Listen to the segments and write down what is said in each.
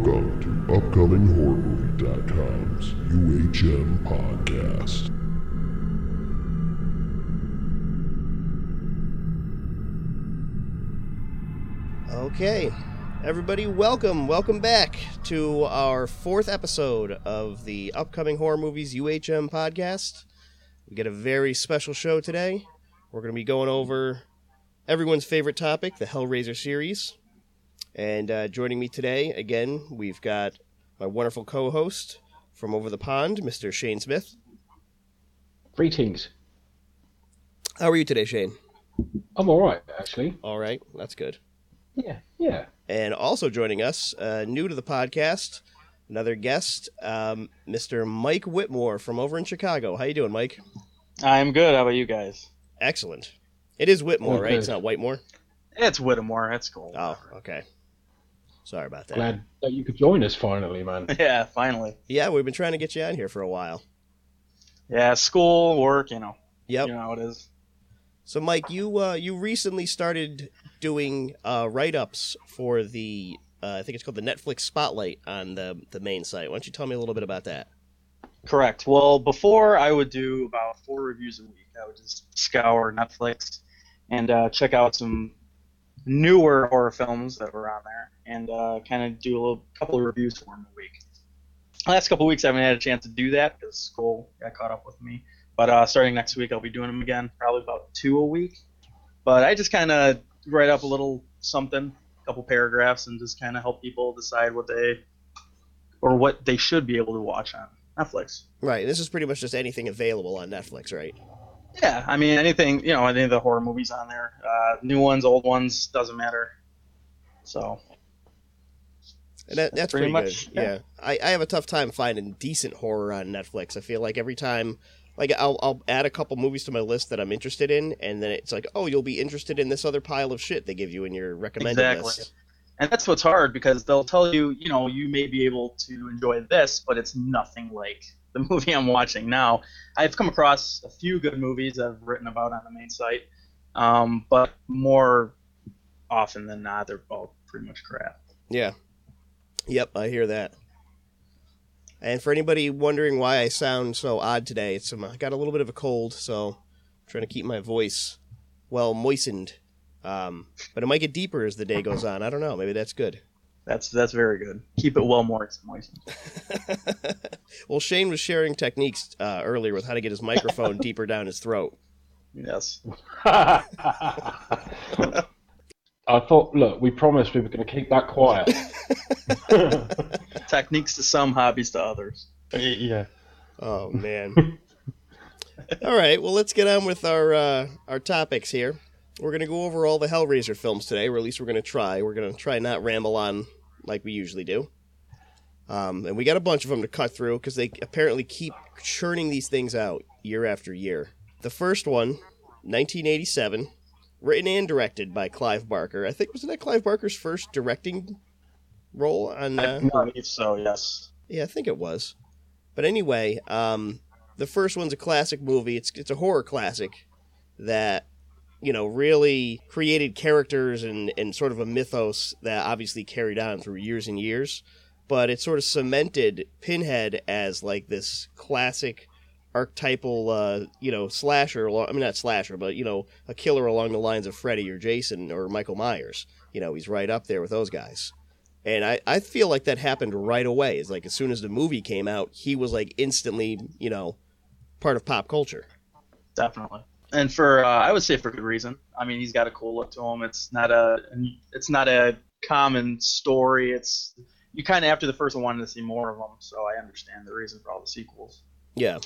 Welcome to UpcomingHorrorMovie.com's UHM podcast. Okay, everybody, welcome, welcome back to our fourth episode of the upcoming horror movies UHM podcast. We get a very special show today. We're going to be going over everyone's favorite topic, the Hellraiser series. And uh, joining me today, again, we've got my wonderful co-host from over the pond, Mr. Shane Smith. Greetings. How are you today, Shane? I'm all right, actually. All right, that's good. Yeah, yeah. And also joining us, uh, new to the podcast, another guest, um, Mr. Mike Whitmore from over in Chicago. How you doing, Mike? I'm good. How about you guys? Excellent. It is Whitmore, Good, right? It's not Whitmore. It's Whittemore. That's cool. Oh, okay. Sorry about that. Glad that you could join us finally, man. Yeah, finally. Yeah, we've been trying to get you on here for a while. Yeah, school, work, you know. Yep. You know how it is. So, Mike, you uh, you recently started doing uh, write ups for the uh, I think it's called the Netflix Spotlight on the the main site. Why don't you tell me a little bit about that? Correct. Well, before I would do about four reviews a week. I would just scour Netflix and uh, check out some newer horror films that were on there and uh, kind of do a little, couple of reviews for them a week. last couple of weeks I haven't had a chance to do that because school got caught up with me. But uh, starting next week, I'll be doing them again, probably about two a week. But I just kind of write up a little something, a couple paragraphs, and just kind of help people decide what they or what they should be able to watch on Netflix. Right. This is pretty much just anything available on Netflix, right? Yeah, I mean anything, you know, any of the horror movies on there, uh, new ones, old ones, doesn't matter. So And that, that's Pretty pretty, much, good. yeah. Yeah, I, I have a tough time finding decent horror on Netflix. I feel like every time, like I'll I'll add a couple movies to my list that I'm interested in, and then it's like, oh, you'll be interested in this other pile of shit they give you in your recommended Exactly. list. and that's what's hard because they'll tell you, you know, you may be able to enjoy this, but it's nothing like the movie I'm watching now. I've come across a few good movies I've written about on the main site, um, but more often than not, they're all pretty much crap. Yeah. Yep, I hear that. And for anybody wondering why I sound so odd today, it's um, I got a little bit of a cold, so I'm trying to keep my voice well moistened. Um, but it might get deeper as the day goes on. I don't know. Maybe that's good. That's that's very good. Keep it well moist. moist. well, Shane was sharing techniques uh, earlier with how to get his microphone deeper down his throat. Yes. I thought, look, we promised we were going to keep that quiet. Techniques to some, hobbies to others. yeah. Oh man. all right, well let's get on with our uh, our topics here. We're gonna go over all the Hellraiser films today, or at least we're gonna try. We're gonna try not ramble on like we usually do. Um, and we got a bunch of them to cut through because they apparently keep churning these things out year after year. The first one, 1987, written and directed by Clive Barker. I think wasn't that Clive Barker's first directing role on? Uh, I believe so. Yes. yeah, I think it was. But anyway, um, the first one's a classic movie. It's it's a horror classic that you know really created characters and and sort of a mythos that obviously carried on through years and years. But it sort of cemented Pinhead as like this classic archetypal, uh, you know, slasher. I mean, not slasher, but you know, a killer along the lines of Freddy or Jason or Michael Myers. You know, he's right up there with those guys. And I, I feel like that happened right away. It's like as soon as the movie came out, he was like instantly, you know, part of pop culture. Definitely. And for uh, I would say for good reason. I mean, he's got a cool look to him. It's not a it's not a common story. It's you kind of after the first one wanted to see more of them, so I understand the reason for all the sequels. Yeah.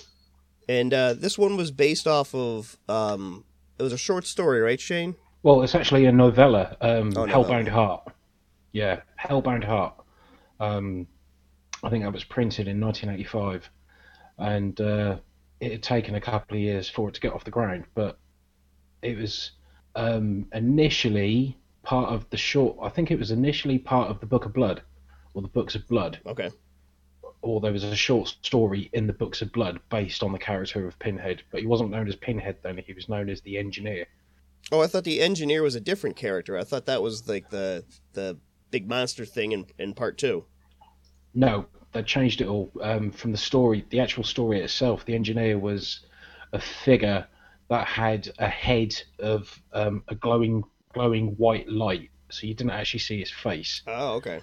And uh, this one was based off of um, it was a short story, right, Shane? Well, it's actually a novella, um, Oh, novella. Hellbound Heart. Yeah, Hellbound Heart. Um, I think that was printed in 1985, and uh, it had taken a couple of years for it to get off the ground, but it was um, initially part of the short. I think it was initially part of the Book of Blood, or the Books of Blood, Okay. or there was a short story in the Books of Blood based on the character of Pinhead, but he wasn't known as Pinhead then. He was known as the Engineer. Oh, I thought the engineer was a different character. I thought that was like the the big monster thing in in part two. no, they changed it all um, from the story. The actual story itself, the engineer was a figure that had a head of um, a glowing, glowing white light, so you didn't actually see his face. Oh, okay.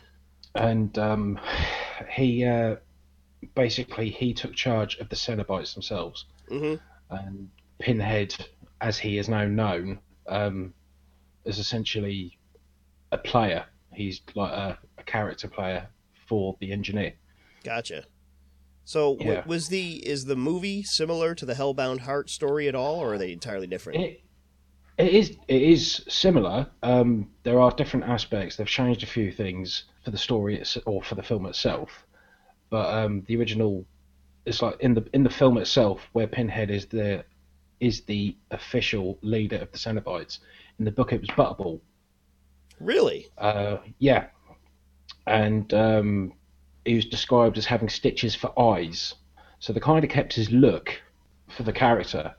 And um, he uh, basically he took charge of the Cenobites themselves, hmm and Pinhead, as he is now known, um, is essentially a player. He's like a, a character player for the engineer. Gotcha. So w- Yeah. was the is the movie similar to the Hellbound Heart story at all, or are they entirely different? It, it is it is similar. Um, there are different aspects. They've changed a few things for the story or for the film itself, but um, the original it's like in the in the film itself where Pinhead is the is the official leader of the Cenobites. In the book, it was Butterball. Really? Uh, yeah, and um, he was described as having stitches for eyes. So they kind of kept his look for the character,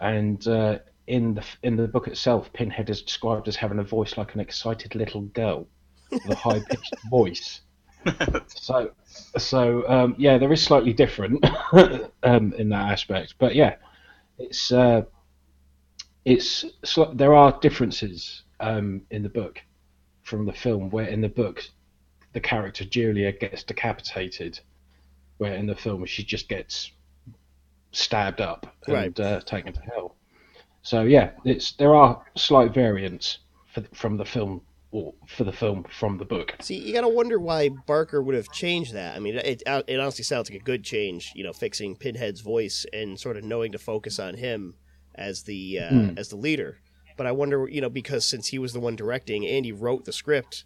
and uh, in the in the book itself, Pinhead is described as having a voice like an excited little girl with a high pitched voice. So, so um, yeah, there is slightly different um, in that aspect, but yeah, it's uh, it's there are differences um, in the book from the film, where in the book the character Julia gets decapitated, where in the film she just gets stabbed up and Right. uh, taken to hell. So yeah, it's there are slight variants for, from the film or for the film from the book. See, you gotta wonder why Barker would have changed that. I mean, it it honestly sounds like a good change. You know, fixing Pinhead's voice and sort of knowing to focus on him as the uh, Hmm. as the leader. But I wonder, you know, because since he was the one directing and he wrote the script,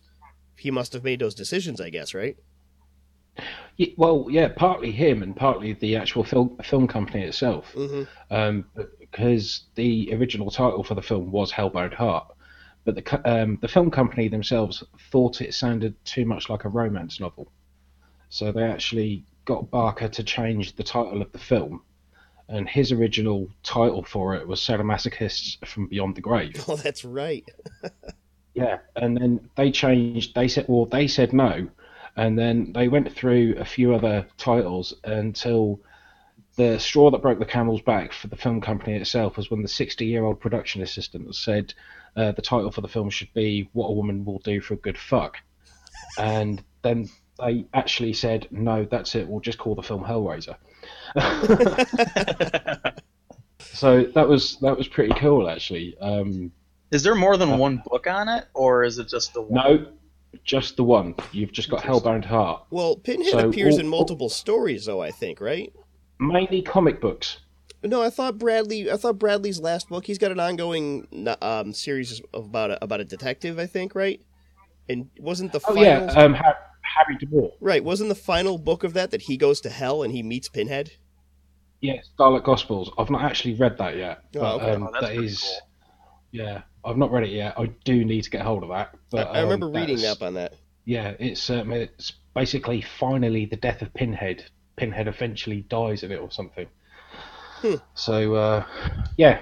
he must have made those decisions. I guess, right? Yeah, well, yeah, partly him and partly the actual film film company itself. hmm um, because the original title for the film was Hellbound Heart, but the um, the film company themselves thought it sounded too much like a romance novel, so they actually got Barker to change the title of the film, and his original title for it was Sadomasochists from Beyond the Grave. Oh, that's right. Yeah, and then they changed. They said, well, they said no, and then they went through a few other titles until the straw that broke the camel's back for the film company itself was when the 60-year-old production assistant said uh, the title for the film should be "What a Woman Will Do for a Good Fuck," and then they actually said, "No, that's it. We'll just call the film Hellraiser." so that was that was pretty cool, actually. Um, Is there more than Uh, one book on it, or is it just the one? No, just the one. You've just got Hellbound Heart. Well, Pinhead So, appears all- in multiple stories, though. I think, right? Mainly comic books. No, I thought Bradley. I thought Bradley's last book. He's got an ongoing um, series about a, about a detective. I think, right? And wasn't the Oh final yeah, um, Har- Harry D'Amour. right? Wasn't the final book of that that he goes to hell and he meets Pinhead? Yeah, Scarlet Gospels. I've not actually read that yet. Oh, But, okay. um, Oh, that's that cool. yeah, I've not read it yet. I do need to get hold of that. But I, I remember um, reading up on that. Yeah, it's um, it's basically finally the death of Pinhead. Pinhead eventually dies in it or something. Hmm. So uh, yeah,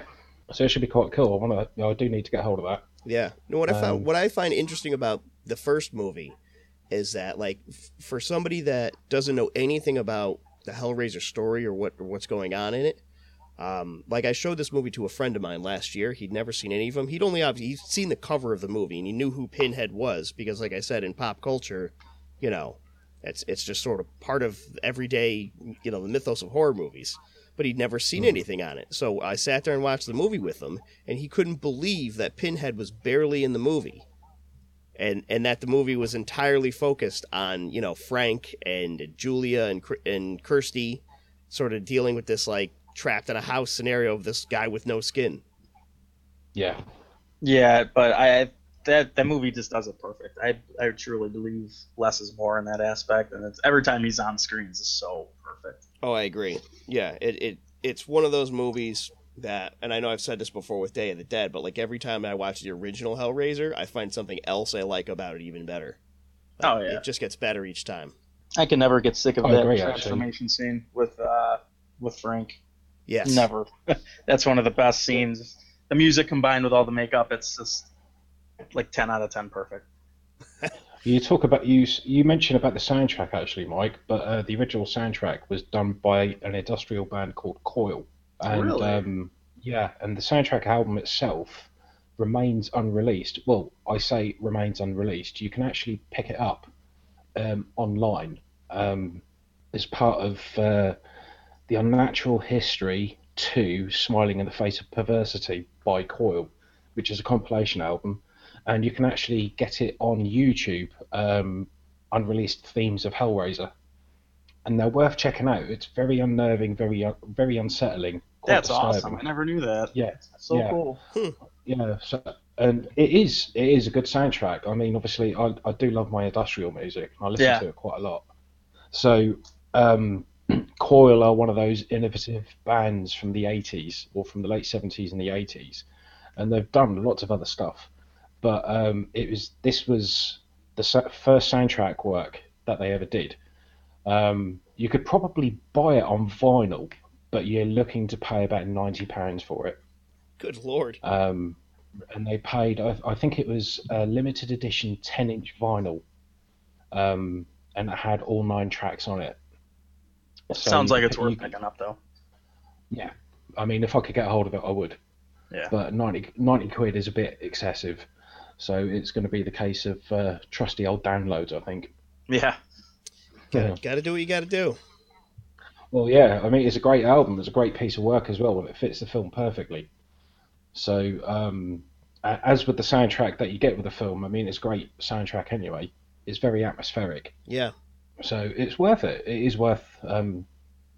so it should be quite cool. I want to. I do need to get hold of that. Yeah. No, what I found, Um, what I find interesting about the first movie is that, like, f- for somebody that doesn't know anything about the Hellraiser story or what or what's going on in it, um, like I showed this movie to a friend of mine last year. He'd never seen any of them. He'd only obviously he'd seen the cover of the movie and he knew who Pinhead was because, like I said, in pop culture, you know, it's it's just sort of part of everyday, you know, the mythos of horror movies. But he'd never seen Mhm. anything on it. So I sat there and watched the movie with him, and he couldn't believe that Pinhead was barely in the movie. And and that the movie was entirely focused on, you know, Frank and Julia and and Kirsty sort of dealing with this like trapped in a house scenario of this guy with no skin. Yeah, Yeah, but I that that movie just does it perfect. I I truly believe less is more in that aspect, and it's every time he's on screen is so perfect. Oh, I agree. Yeah, it, it it's one of those movies that, and I know I've said this before with Day of the Dead, but like every time I watch the original Hellraiser, I find something else I like about it even better. Like, Oh, yeah. it just gets better each time. I can never get sick of I that agree, actually. transformation scene with uh with Frank. Yes, Never. That's one of the best scenes. The music combined with all the makeup, it's just like ten out of ten perfect. You talk about you you mentioned about the soundtrack actually, Mike, but uh, the original soundtrack was done by an industrial band called Coil, and Really? um, yeah, and the soundtrack album itself remains unreleased. Well, I say remains unreleased. You can actually pick it up um, online um, as part of uh, the Unnatural History Two: Smiling in the Face of Perversity by Coil, which is a compilation album and you can actually get it on YouTube. Um, unreleased themes of Hellraiser, and they're worth checking out. It's very unnerving, very un- very unsettling. Quite That's awesome. I never knew that. Yeah, So Yeah. cool. yeah. So, and it is it is a good soundtrack. I mean, obviously, I I do love my industrial music. and I listen Yeah. to it quite a lot. So, um, Coil are one of those innovative bands from the 80s or from the late 70s and the 80s, and they've done lots of other stuff. But um, it was this was the first soundtrack work that they ever did. Um, you could probably buy it on vinyl, but you're looking to pay about ninety pounds for it. Good lord. Um, and they paid, I, I think it was a limited edition 10 inch vinyl, um, and it had all nine tracks on it. So Sounds like it's worth you picking up though. Yeah, I mean, if I could get a hold of it, I would. Yeah. But 90, 90 quid is a bit excessive, so it's going to be the case of uh, trusty old downloads, I think. Yeah. Yeah. Got to do what you got to do. Well, yeah, I mean, it's a great album. It's a great piece of work as well, and it fits the film perfectly. So, um, as with the soundtrack that you get with the film, I mean, it's a great soundtrack anyway. It's very atmospheric, Yeah. So it's worth it. It is worth um,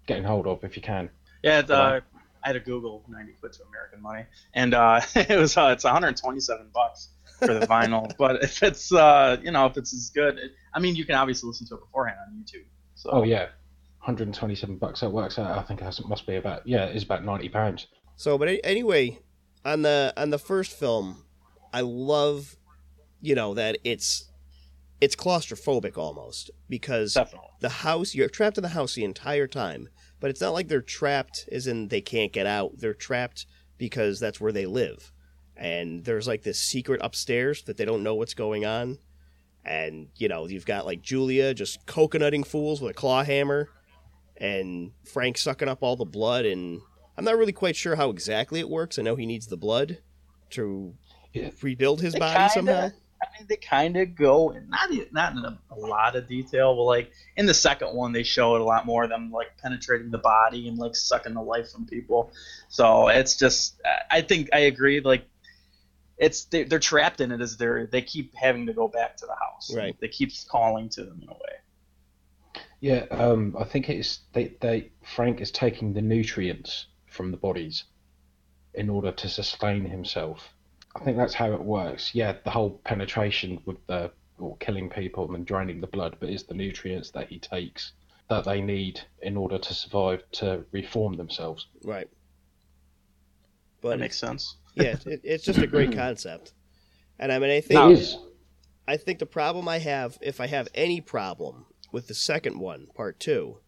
getting hold of if you can. Yeah, it, uh, I had to Google 90 quid to American money, and uh, it was uh, it's 127 bucks for the vinyl. but if it's uh, you know if it's as good, it, I mean you can obviously listen to it beforehand on YouTube. So Oh yeah, 127 bucks. That works out. I think it must be about yeah, it's about 90 pounds. So, but anyway, on the on the first film, I love, you know, that it's it's claustrophobic almost because definitely. the house you're trapped in the house the entire time, but it's not like they're trapped as in they can't get out. They're trapped because that's where they live, and there's like this secret upstairs that they don't know what's going on, and you know you've got like Julia just coconutting fools with a claw hammer, and Frank sucking up all the blood and I'm not really quite sure how exactly it works. I know he needs the blood to Yeah. rebuild his They body kinda- somehow. I mean, they kind of go not not in a, a lot of detail, but like in the second one, they show it a lot more. Them like penetrating the body and like sucking the life from people. So it's just, I- I think I agree. Like, it's they, they're trapped in it as they're they keep having to go back to the house. Right. They keep calling to them in a way. Yeah, um, I think it's they, they Frank is taking the nutrients from the bodies in order to sustain himself. I think that's how it works. Yeah, the whole penetration with the or killing people and draining the blood, but it's the nutrients that he takes that they need in order to survive to reform themselves. Right. That But makes sense. yeah, it, it's just a great concept. And I mean, I think is. I think the problem I have, if I have any problem with the second one, part two,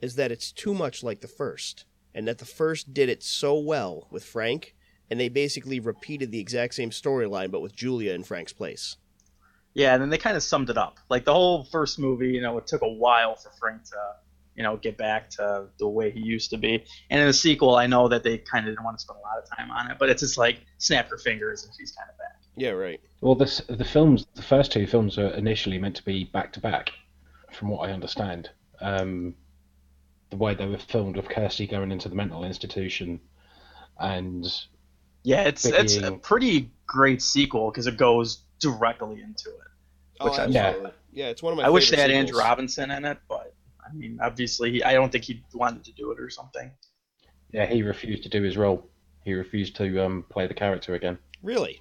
is that it's too much like the first, and that the first did it so well with Frank, and they basically repeated the exact same storyline but with Julia in Frank's place. Yeah, and then they kind of summed it up. Like the whole first movie, you know, it took a while for Frank to, you know, get back to the way he used to be. And in the sequel, I know that they kind of didn't want to spend a lot of time on it, but it's just like snap her fingers and she's kind of back. Yeah, right. Well, this, the films, the first two films are initially meant to be back to back, from what I understand. Um, the way they were filmed with Kirsty going into the mental institution, and Yeah, it's it's a pretty great sequel because it goes directly into it. Which I- absolutely. yeah, it's one of my. I wish they favorite had Andrew. Robinson in it, but I mean, obviously, he, I don't think he wanted to do it or something. yeah, he refused to do his role. He refused to um, play the character again. Really?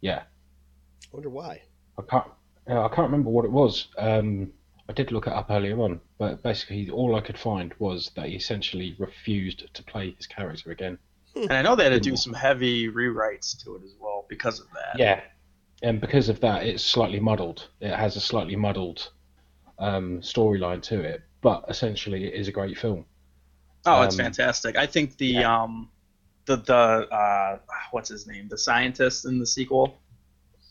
Yeah, I wonder why. I can't. Yeah, I can't remember what it was. Um, I did look it up earlier on, but basically all I could find was that he essentially refused to play his character again. And I know they had to do some heavy rewrites to it as well because of that. Yeah, and because of that, it's slightly muddled. It has a slightly muddled um, storyline to it, but essentially, it is a great film. Oh, it's Um, fantastic. I think the yeah. um the the uh what's his name? The scientist in the sequel.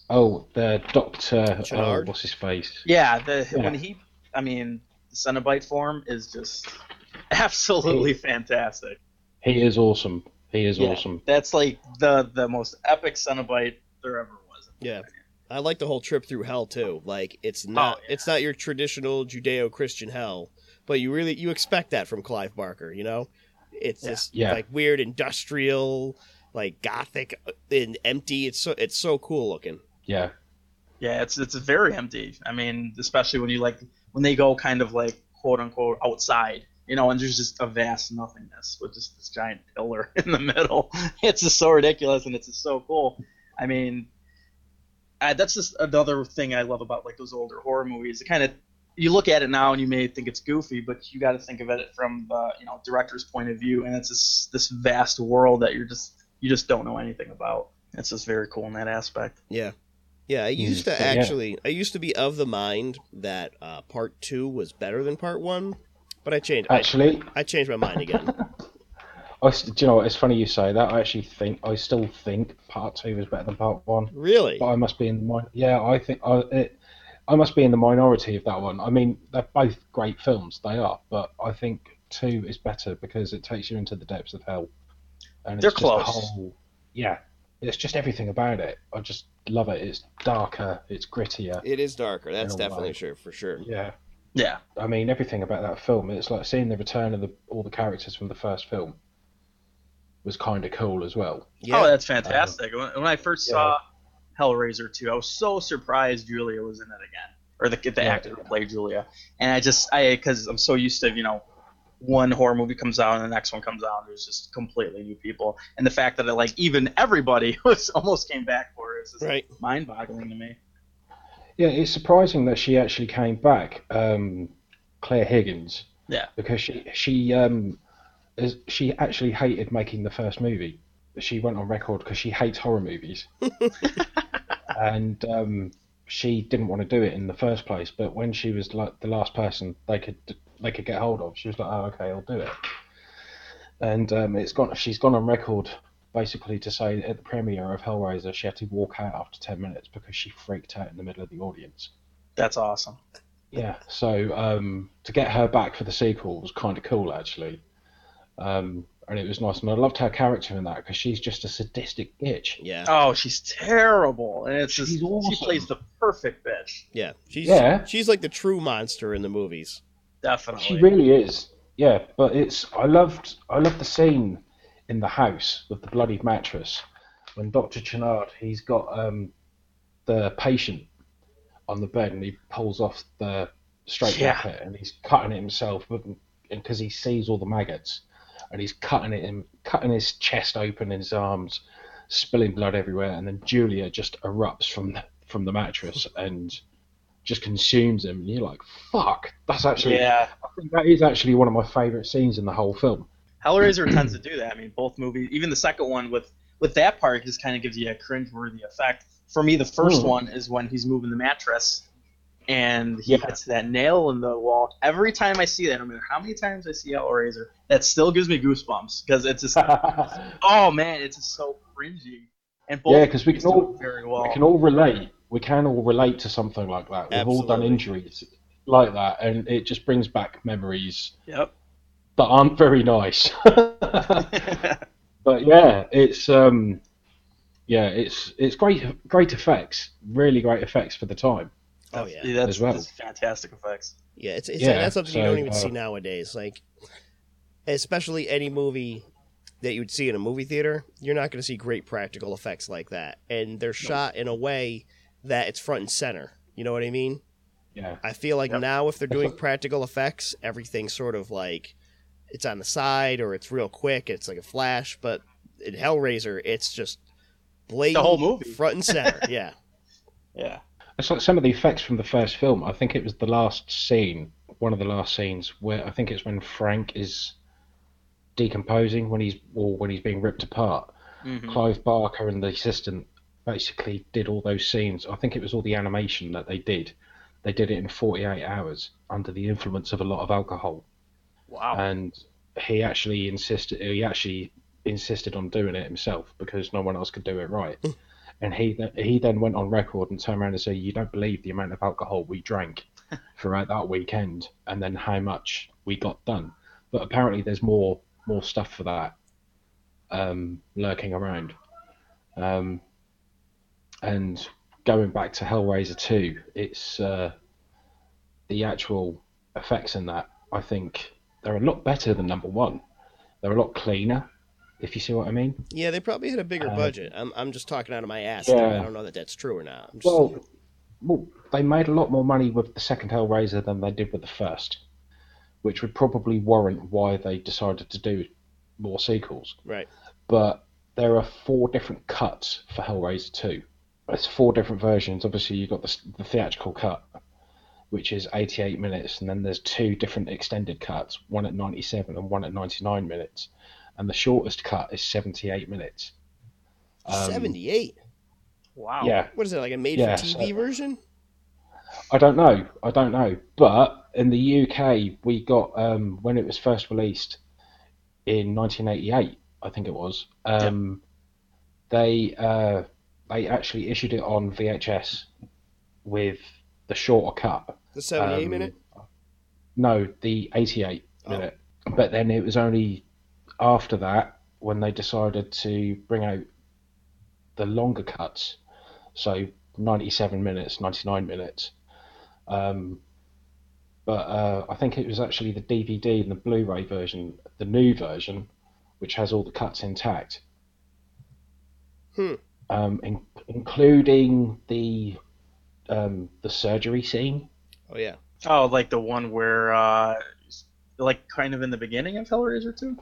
Oh, the Doctor. Oh, what's his face? Yeah, the Yeah. when he, I mean, the Cenobite form is just absolutely fantastic. He is awesome. He is Yeah. awesome. That's like the the most epic Cenobite there ever was. Yeah. opinion. I like the whole trip through hell too. Like it's oh, not Oh, yeah. it's not your traditional Judeo-Christian hell, but you really you expect that from Clive Barker, you know? It's Yeah. this Yeah. like weird industrial, like gothic uh, and empty. It's so it's so cool looking. Yeah. Yeah, it's it's very empty. I mean, especially when you like when they go kind of like quote unquote outside, you know, and there's just a vast nothingness with just this giant pillar in the middle. It's just so ridiculous and it's just so cool. I mean, I, that's just another thing I love about like those older horror movies. It kind of you look at it now and you may think it's goofy, but you got to think of it from the you know director's point of view, and it's this this vast world that you're just you just don't know anything about. It's just very cool in that aspect. Yeah. Yeah, I used to actually I used to be of the mind that uh, part 2 was better than part 1, but I changed Actually, I changed my mind again. I, do you know what? It's funny you say that. I actually think I still think part two is better than part one. really? But I must be in the min- yeah. I think I it, I must be in the minority of that one. I mean, they're both great films. They are, but I think two is better because it takes you into the depths of hell. And They're it's just a close. whole, yeah, it's just everything about it. I just love it. It's darker. It's grittier. It is darker. That's definitely way. sure for sure. Yeah. Yeah. I mean, everything about that film. It's like seeing the return of the, all the characters from the first film was kind of cool as well. Yeah. Oh, that's fantastic. Uh-huh. when, when I first yeah. saw Hellraiser 2, I was so surprised Julia was in it again, or the the Yeah. actor who played Julia. And I just I because I'm so used to you know one horror movie comes out and the next one comes out, and there's just completely new people, and the fact that it, like even everybody was almost came back for it is just right. mind-boggling to me. Yeah, it's surprising that she actually came back, um, Claire Higgins. Yeah. Because she she um is, she actually hated making the first movie. She went on record because she hates horror movies, and um, she didn't want to do it in the first place. But when she was like the last person they could they could get hold of, she was like, "Oh, okay, I'll do it." And um, it's gone. She's gone on record basically to say at the premiere of Hellraiser she had to walk out after ten minutes because she freaked out in the middle of the audience. That's awesome. Yeah, so um, to get her back for the sequel was kind of cool actually, um, and it was nice. And I loved her character in that because she's just a sadistic bitch. Yeah. Oh, she's terrible, and it's just She's she plays the perfect bitch. Yeah. She's Yeah. she's like the true monster in the movies. Definitely. She really is. Yeah, but it's I loved I loved the scene in the house with the bloodied mattress when Doctor Channard he's got um, the patient on the bed and he pulls off the straight Yeah. jacket and he's cutting it himself because he sees all the maggots and he's cutting it in cutting his chest open in his arms spilling blood everywhere and then Julia just erupts from the, from the mattress and just consumes him and you're like fuck that's actually yeah. I think that is actually one of my favourite scenes in the whole film. Hellraiser tends to do that. I mean, both movies, even the second one with with that part, just kind of gives you a cringe-worthy effect. For me, the first Mm. one is when he's moving the mattress and he Yeah. hits that nail in the wall. Every time I see that, no matter how many times I see Hellraiser, that still gives me goosebumps because it's just, oh man, it's just so cringy. And both Yeah, 'cause we can all- very well. we can all relate. We can all relate to something like that. We've all done injuries like that, and it just brings back memories Yep. That aren't very nice. but yeah, it's um, yeah, it's it's great, great effects, really great effects for the time. Oh yeah. that's, As well. that's fantastic effects. Yeah, it's, it's Yeah, that's something you don't even uh, see nowadays. Like, especially any movie that you would see in a movie theater, you're not going to see great practical effects like that, and they're shot in a way that it's front and center. You know what I mean? Yeah, I feel like Yep. now if they're doing practical effects, everything's sort of like it's on the side or it's real quick. It's like a flash, but in Hellraiser, it's just blatant, whole movie. front and center. yeah, Yeah. it's like some of the effects from the first film. I think it was the last scene, one of the last scenes where I think it's when Frank is decomposing when he's or when he's being ripped apart. Mhm. Clive Barker and the assistant basically did all those scenes. I think it was all the animation that they did. They did it in 48 hours under the influence of a lot of alcohol, Wow. and he actually insisted. He actually insisted on doing it himself because no one else could do it right. and he th- he then went on record and turned around and said, "You don't believe the amount of alcohol we drank throughout that weekend, and then how much we got done." But apparently, there's more more stuff for that um, lurking around. Um, and going back to Hellraiser 2, it's uh, the actual effects in that. I think they're a lot better than number one. They're a lot cleaner, if you see what I mean. Yeah, they probably had a bigger Uh, budget. I'm, I'm just talking out of my ass. Yeah. there. I don't know that that's true or not. Just, Well, well, they made a lot more money with the second Hellraiser than they did with the first, which would probably warrant why they decided to do more sequels. right. But there are four different cuts for Hellraiser 2. There's four different versions. Obviously, you've got the, the theatrical cut, which is 88 minutes, and then there's two different extended cuts, one at 97 and one at 99 minutes. And the shortest cut is 78 minutes. Um, 78. Wow. Yeah, What is it, like a made-for-TV so- version? I don't know. I don't know. But in the UK, we got um, when it was first released in 1988, I think it was. Um, They uh, they actually issued it on VHS with the shorter cut. The 78 Um, minute? No, the 88 Oh. minute. But then it was only after that when they decided to bring out the longer cuts. So 97 minutes, 99 minutes. Um, but uh, I think it was actually the DVD and the Blu-ray version, the new version, which has all the cuts intact. Hmm. Um, in, including the um, the surgery scene. Oh, yeah. Oh, like the one where, uh, like kind of in the beginning of Hellraiser 2?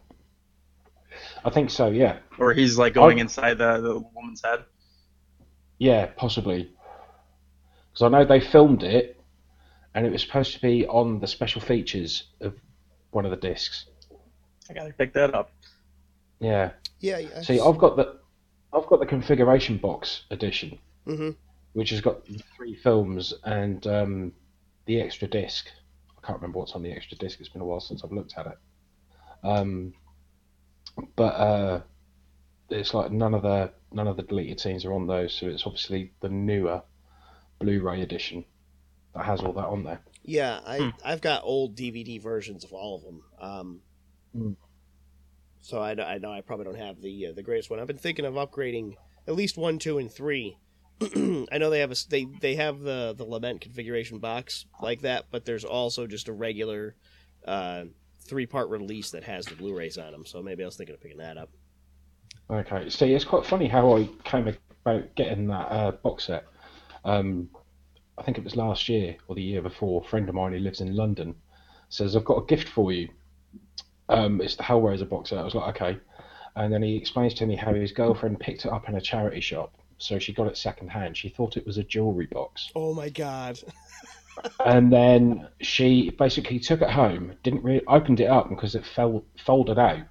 I think so. Yeah. Or he's like going Oh. inside the, the woman's head? Yeah, possibly. Because I know they filmed it, and it was supposed to be on the special features of one of the discs. I gotta pick that up. Yeah. Yeah. yeah. See, I've got the, I've got the configuration box edition, hmm which has got three films and um, the extra disc. I can't remember what's on the extra disc. It's been a while since I've looked at it. Um, but uh, it's like none of the none of the deleted scenes are on those, so it's obviously the newer Blu-ray edition that has all that on there. Yeah, I Hmm. I've got old DVD versions of all of them. Um, Hmm. So I, know- I know I probably don't have the uh, the greatest one. I've been thinking of upgrading at least one, two, and three. I know they have a they they have the the lament configuration box like that, but there's also just a regular uh, three part release that has the Blu-rays on them. So maybe I was thinking of picking that up. Okay, see, it's quite funny how I came about getting that uh, box set. Um, I think it was last year or the year before. A friend of mine who lives in London says, "I've got a gift for you." Um, it's the Hellraiser box set. I was like, "Okay," and then he explains to me how his girlfriend picked it up in a charity shop, so she got it second hand. She thought it was a jewelry box, Oh my god! and then she basically took it home, didn't really opened it up because it fell folded out,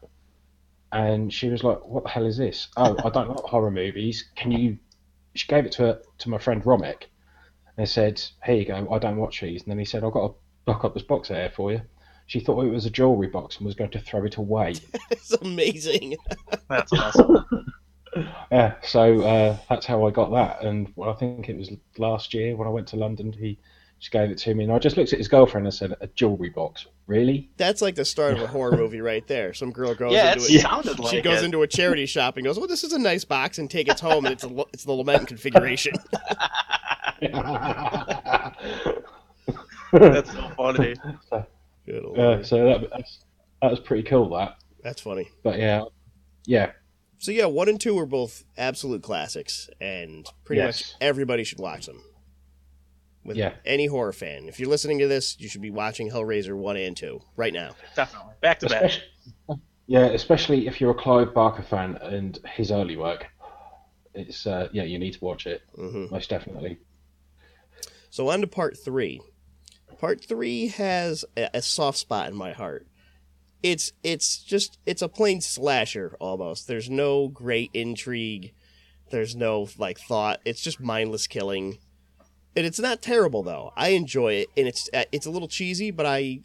and she was like, "What the hell is this? Oh, I don't like horror movies. Can you?" She gave it to her, to my friend Romick, and said, "Here you go. I don't watch these." And then he said, "I've got to lock up this box here for you." She thought it was a jewelry box and was going to throw it away. it's amazing. That's awesome. yeah, so uh, that's how I got that. And well, I think it was last year when I went to London. He just gave it to me, and I just looked at his girlfriend and said, "A jewelry box? Really?" That's like the start of a horror movie right there. Some girl goes yeah, into it it. sounded like she goes it. into a charity shop and goes, "Well, this is a nice box," and take it home, and it's a, it's the lament configuration. That's so funny. Good Yeah, so that, that's, that was pretty cool. That, That's funny. but yeah, yeah, So yeah, one and two are both absolute classics, and pretty much everybody should watch them. With Yeah. any horror fan, if you're listening to this, you should be watching Hellraiser one and two right now. Definitely. Back to back. yeah, especially if you're a Clive Barker fan and his early work. It's uh, yeah, you need to watch it hmm most definitely. So on to part three. Part three has a, a soft spot in my heart. It's it's just it's a plain slasher almost. There's no great intrigue. There's no like thought. It's just mindless killing. And it's not terrible though. I enjoy it, and it's uh, it's a little cheesy, but I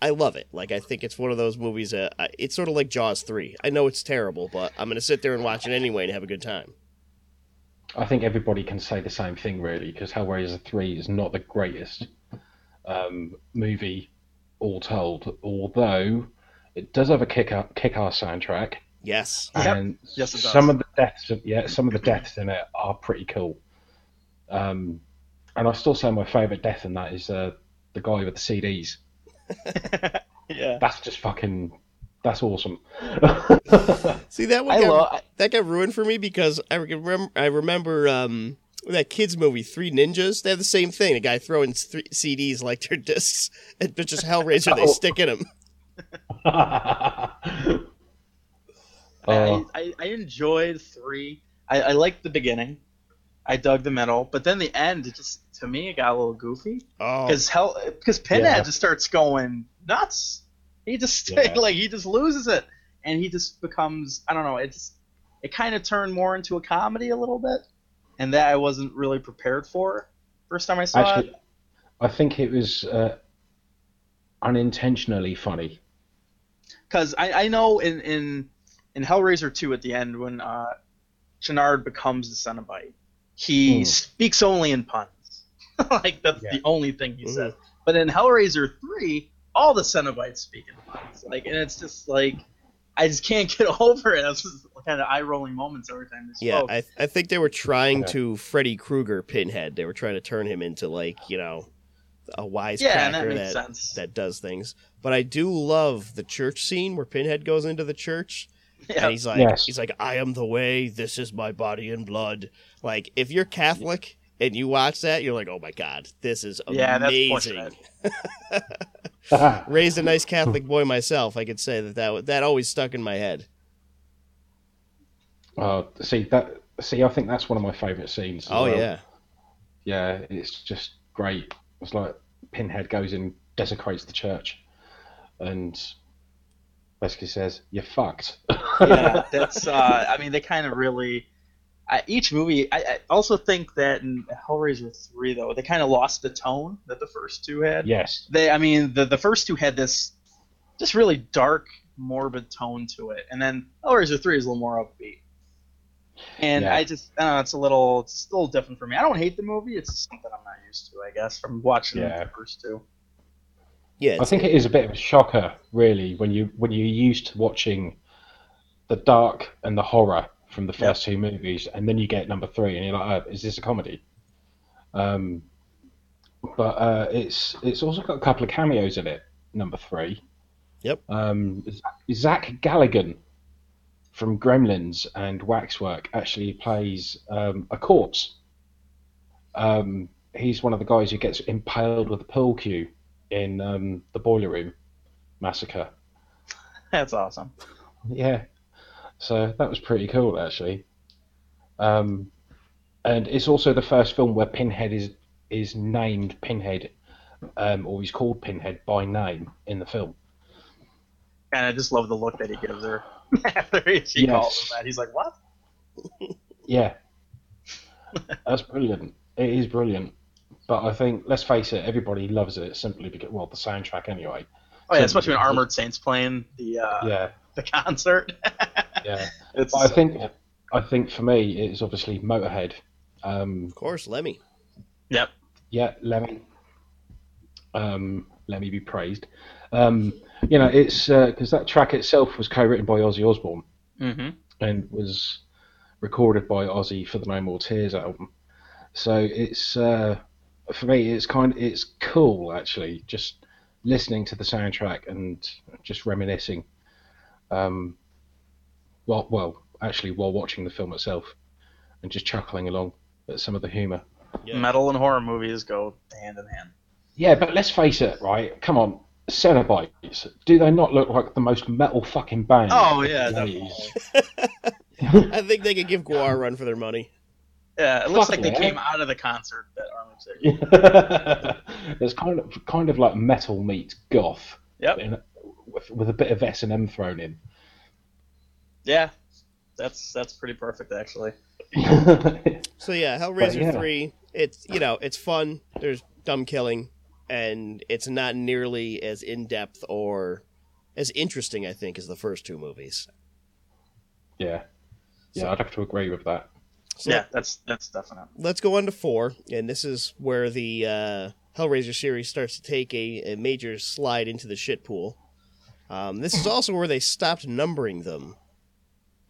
I love it. Like I think it's one of those movies. that I- it's sort of like Jaws three. I know it's terrible, but I'm gonna sit there and watch it anyway and have a good time. I think everybody can say the same thing really, because Hellraiser three is not the greatest um, movie, all told. Although it does have a kick kick ass soundtrack, Yes. Yep. and Yes, it does. some of the deaths, yeah, some of the deaths in it are pretty cool. Um, and I still say my favourite death in that is uh, the guy with the CDs. yeah. That's just fucking. That's awesome. See that one I got, love. that got ruined for me because I remember I remember um that kids movie Three Ninjas. They have the same thing. A guy throwing three CDs like their discs, and but just Hellraiser they Oh. stick in them. Uh, I, I, I enjoyed three. I, I liked the beginning. I dug the middle, but then the end, it just to me, it got a little goofy Oh, because hell, because Pinhead Yeah. just starts going nuts. He just Yeah. like he just loses it, and he just becomes I don't know. It just it kind of turned more into a comedy a little bit, and that I wasn't really prepared for. First time I saw Actually, it. I think it was uh, unintentionally funny. Because I, I know in, in in Hellraiser 2 at the end when uh, Channard becomes the Cenobite, he Hmm. speaks only in puns. like that's Yeah. the only thing he Mhm. says. But in Hellraiser 3, all the Cenobites speak in puns. Like, and it's just like I just can't get over it. That's just kind of eye rolling moments every time they yeah. spoke. I I think they were trying Yeah. to Freddy Krueger Pinhead. They were trying to turn him into like you know a wise yeah, and that cracker that sense. that does things. But I do love the church scene where Pinhead goes into the church yeah. and he's like Yes. he's like I am the way, this is my body and blood. Like if you're Catholic and you watch that, you're like, "Oh my god, this is Yeah, that's amazing." pushing Raised a nice Catholic boy myself, I could say that that that always stuck in my head. Uh, see that. See, I think that's one of my favourite scenes. Oh well. yeah. yeah, it's just great. It's like Pinhead goes and desecrates the church, and basically says, "You're fucked." yeah, that's. Uh, I mean, they kind of really. I, each movie, I, I also think that in Hellraiser three, though, they kind of lost the tone that the first two had. yes. They, I mean, the the first two had this just really dark, morbid tone to it, and then Hellraiser three is a little more upbeat. And Yeah. I just, I don't know, it's a little, it's a little different for me. I don't hate the movie; it's something I'm not used to, I guess, from watching Yeah. the first two. Yeah, I think it is a bit of a shocker, really, when you when you're used to watching the dark and the horror from the first two movies, and then you get number three, and you're like, oh, "Is this a comedy?" Um, but uh, it's it's also got a couple of cameos in it. Number three. Yep. Um, Zach Galligan from Gremlins and Waxwork actually plays um, a corpse. Um, he's one of the guys who gets impaled with a pool cue in um, the boiler room massacre. That's awesome. Yeah, so that was pretty cool actually. Um, and it's also the first film where Pinhead is is named Pinhead, um, or he's called Pinhead by name in the film. And I just love the look that he gives her after she calls him that. He's like, "What?" Yeah, that's brilliant. It is brilliant. But I think, let's face it, everybody loves it simply because, well, the soundtrack anyway. Oh yeah, So- especially when Armored Saints playing the uh, Yeah, the concert. yeah. it's But I think, I think for me, it's obviously Motorhead. Um, of course, Lemmy. yep. Yeah, Lemmy. Um, let me be praised. Um, you know, it's because that track itself was co-written by Ozzy Osbourne Mm-hmm. and was recorded by Ozzy for the No More Tears album. So it's uh, for me, it's kind, it's cool actually, just listening to the soundtrack and just reminiscing. Um, well, well, actually, while watching the film itself, and just chuckling along at some of the humour. Yeah. Metal and horror movies go hand in hand. Yeah, but let's face it, right? Come on, Cenobites. Do they not look like the most metal fucking band? Oh yeah, of the definitely. I think they could give Gwar a run for their money. Yeah, it looks Fuck like they yeah. came out of the concert that Armored Saints. It's kind of kind of like metal meets goth, Yep. in, with, with a bit of S and M thrown in. Yeah, that's that's pretty perfect actually. So yeah, Hellraiser yeah. three. It's you know it's fun. There's dumb killing, and it's not nearly as in depth or as interesting. I think as the first two movies. yeah, yeah, I'd have to agree with that. So yeah, that's that's definite. let's go on to four, and this is where the uh, Hellraiser series starts to take a, a major slide into the shit pool. Um, this is also where they stopped numbering them,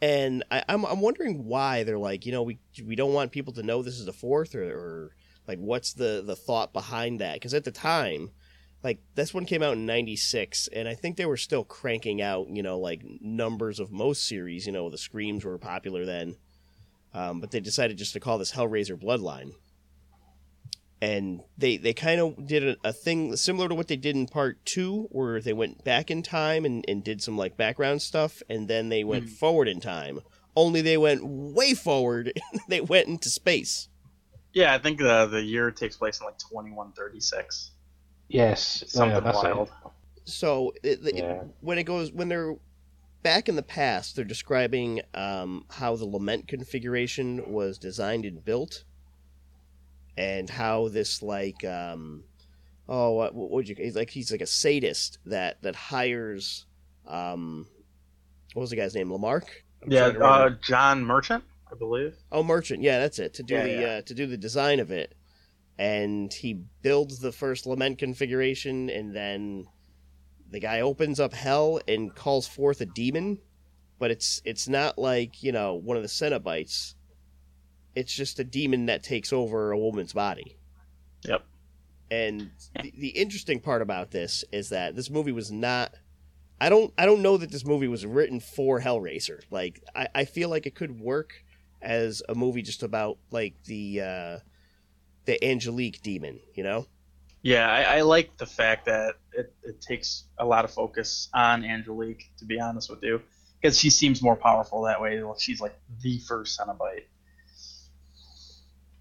and I, I'm I'm wondering why they're like, you know, we we don't want people to know this is the fourth, or, or like what's the the thought behind that? Because at the time, like this one came out in '96, and I think they were still cranking out, you know, like numbers of most series. You know, the screams were popular then um, but they decided just to call this Hellraiser Bloodline. And they they kind of did a, a thing similar to what they did in part two, where they went back in time and, and did some like background stuff, and then they went Mhm. forward in time. Only they went way forward. they went into space. Yeah, I think the the year takes place in like 2136. Yes, Something yeah, that's it. wild. So it, it- Yeah. when it goes when they're back in the past, they're describing um, how the lament configuration was designed and built, and how this like um, oh what what would you he's like he's like a sadist that that hires um, what was the guy's name Lamarck I'm Yeah, trying to remember. uh, John Merchant, I believe. Oh, merchant. Yeah, that's it. To do Yeah, the yeah. Uh, to do the design of it, and he builds the first lament configuration, and then the guy opens up hell and calls forth a demon, but it's it's not like you know one of the Cenobites. It's just a demon that takes over a woman's body. Yep. And the, the interesting part about this is that this movie was not. I don't. I don't know that this movie was written for Hellraiser. Like, I, I feel like it could work as a movie just about like the uh, the Angelique demon. You know? Yeah, I, I like the fact that it, it takes a lot of focus on Angelique, to be honest with you, because she seems more powerful that way. Well, She's like the first Cenobite.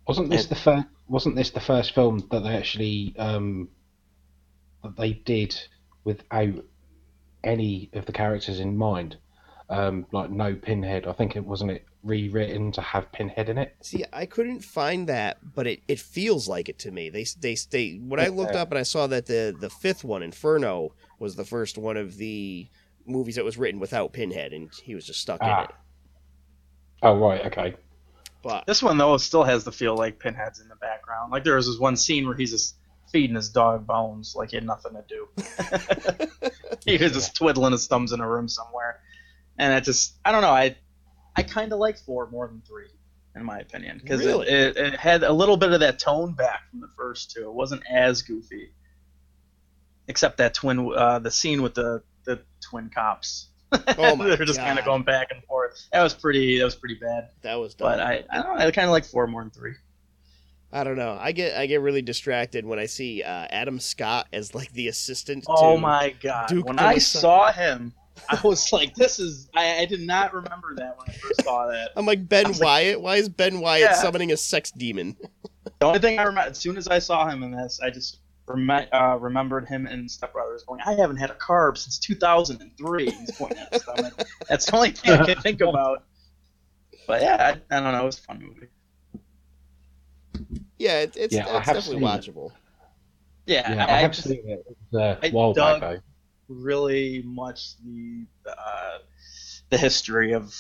Wasn't this And- the first? Wasn't this the first film that they actually um, that they did without any of the characters in mind? Um, like no Pinhead. I think it wasn't it rewritten to have Pinhead in it. See, I couldn't find that, but it, it feels like it to me. They they they when I looked up and I saw that the the fifth one, Inferno, was the first one of the movies that was written without Pinhead, and he was just stuck in Ah. it. Oh right, okay. But This one though still has the feel like Pinhead's in the background. Like there was this one scene where he's just feeding his dog bones, like he had nothing to do. he was just twiddling his thumbs in a room somewhere, and it just I don't know. I I kind of like four more than three, in my opinion, because Really? it, it, it had a little bit of that tone back from the first two. It wasn't as goofy, except that twin uh, the scene with the the twin cops. Oh my They're just kind of going back and forth. That was pretty. That was pretty bad. that was dumb. But I, I don't know. I kind of like four more than three. I don't know. I get I get really distracted when I see uh, Adam Scott as like the assistant. Oh my god! Duke when I saw him, I was like, "This is." I, I did not remember that when I first saw that. I'm like Ben I was like- Wyatt. Why is Ben Wyatt Yeah. summoning a sex demon? The only thing I remember, as soon as I saw him in this, I just rem- uh, remembered him in Step Brothers going, "I haven't had a carb since 2003." He's pointing at his stomach. That's the only thing I can think about. But yeah, I, I don't know. It was a fun movie. Yeah, it, it's, Yeah, it's definitely seen it. watchable. Yeah, Yeah, I, I, have just seen it. It was uh, I a while dug- back though. Really much the uh, the history of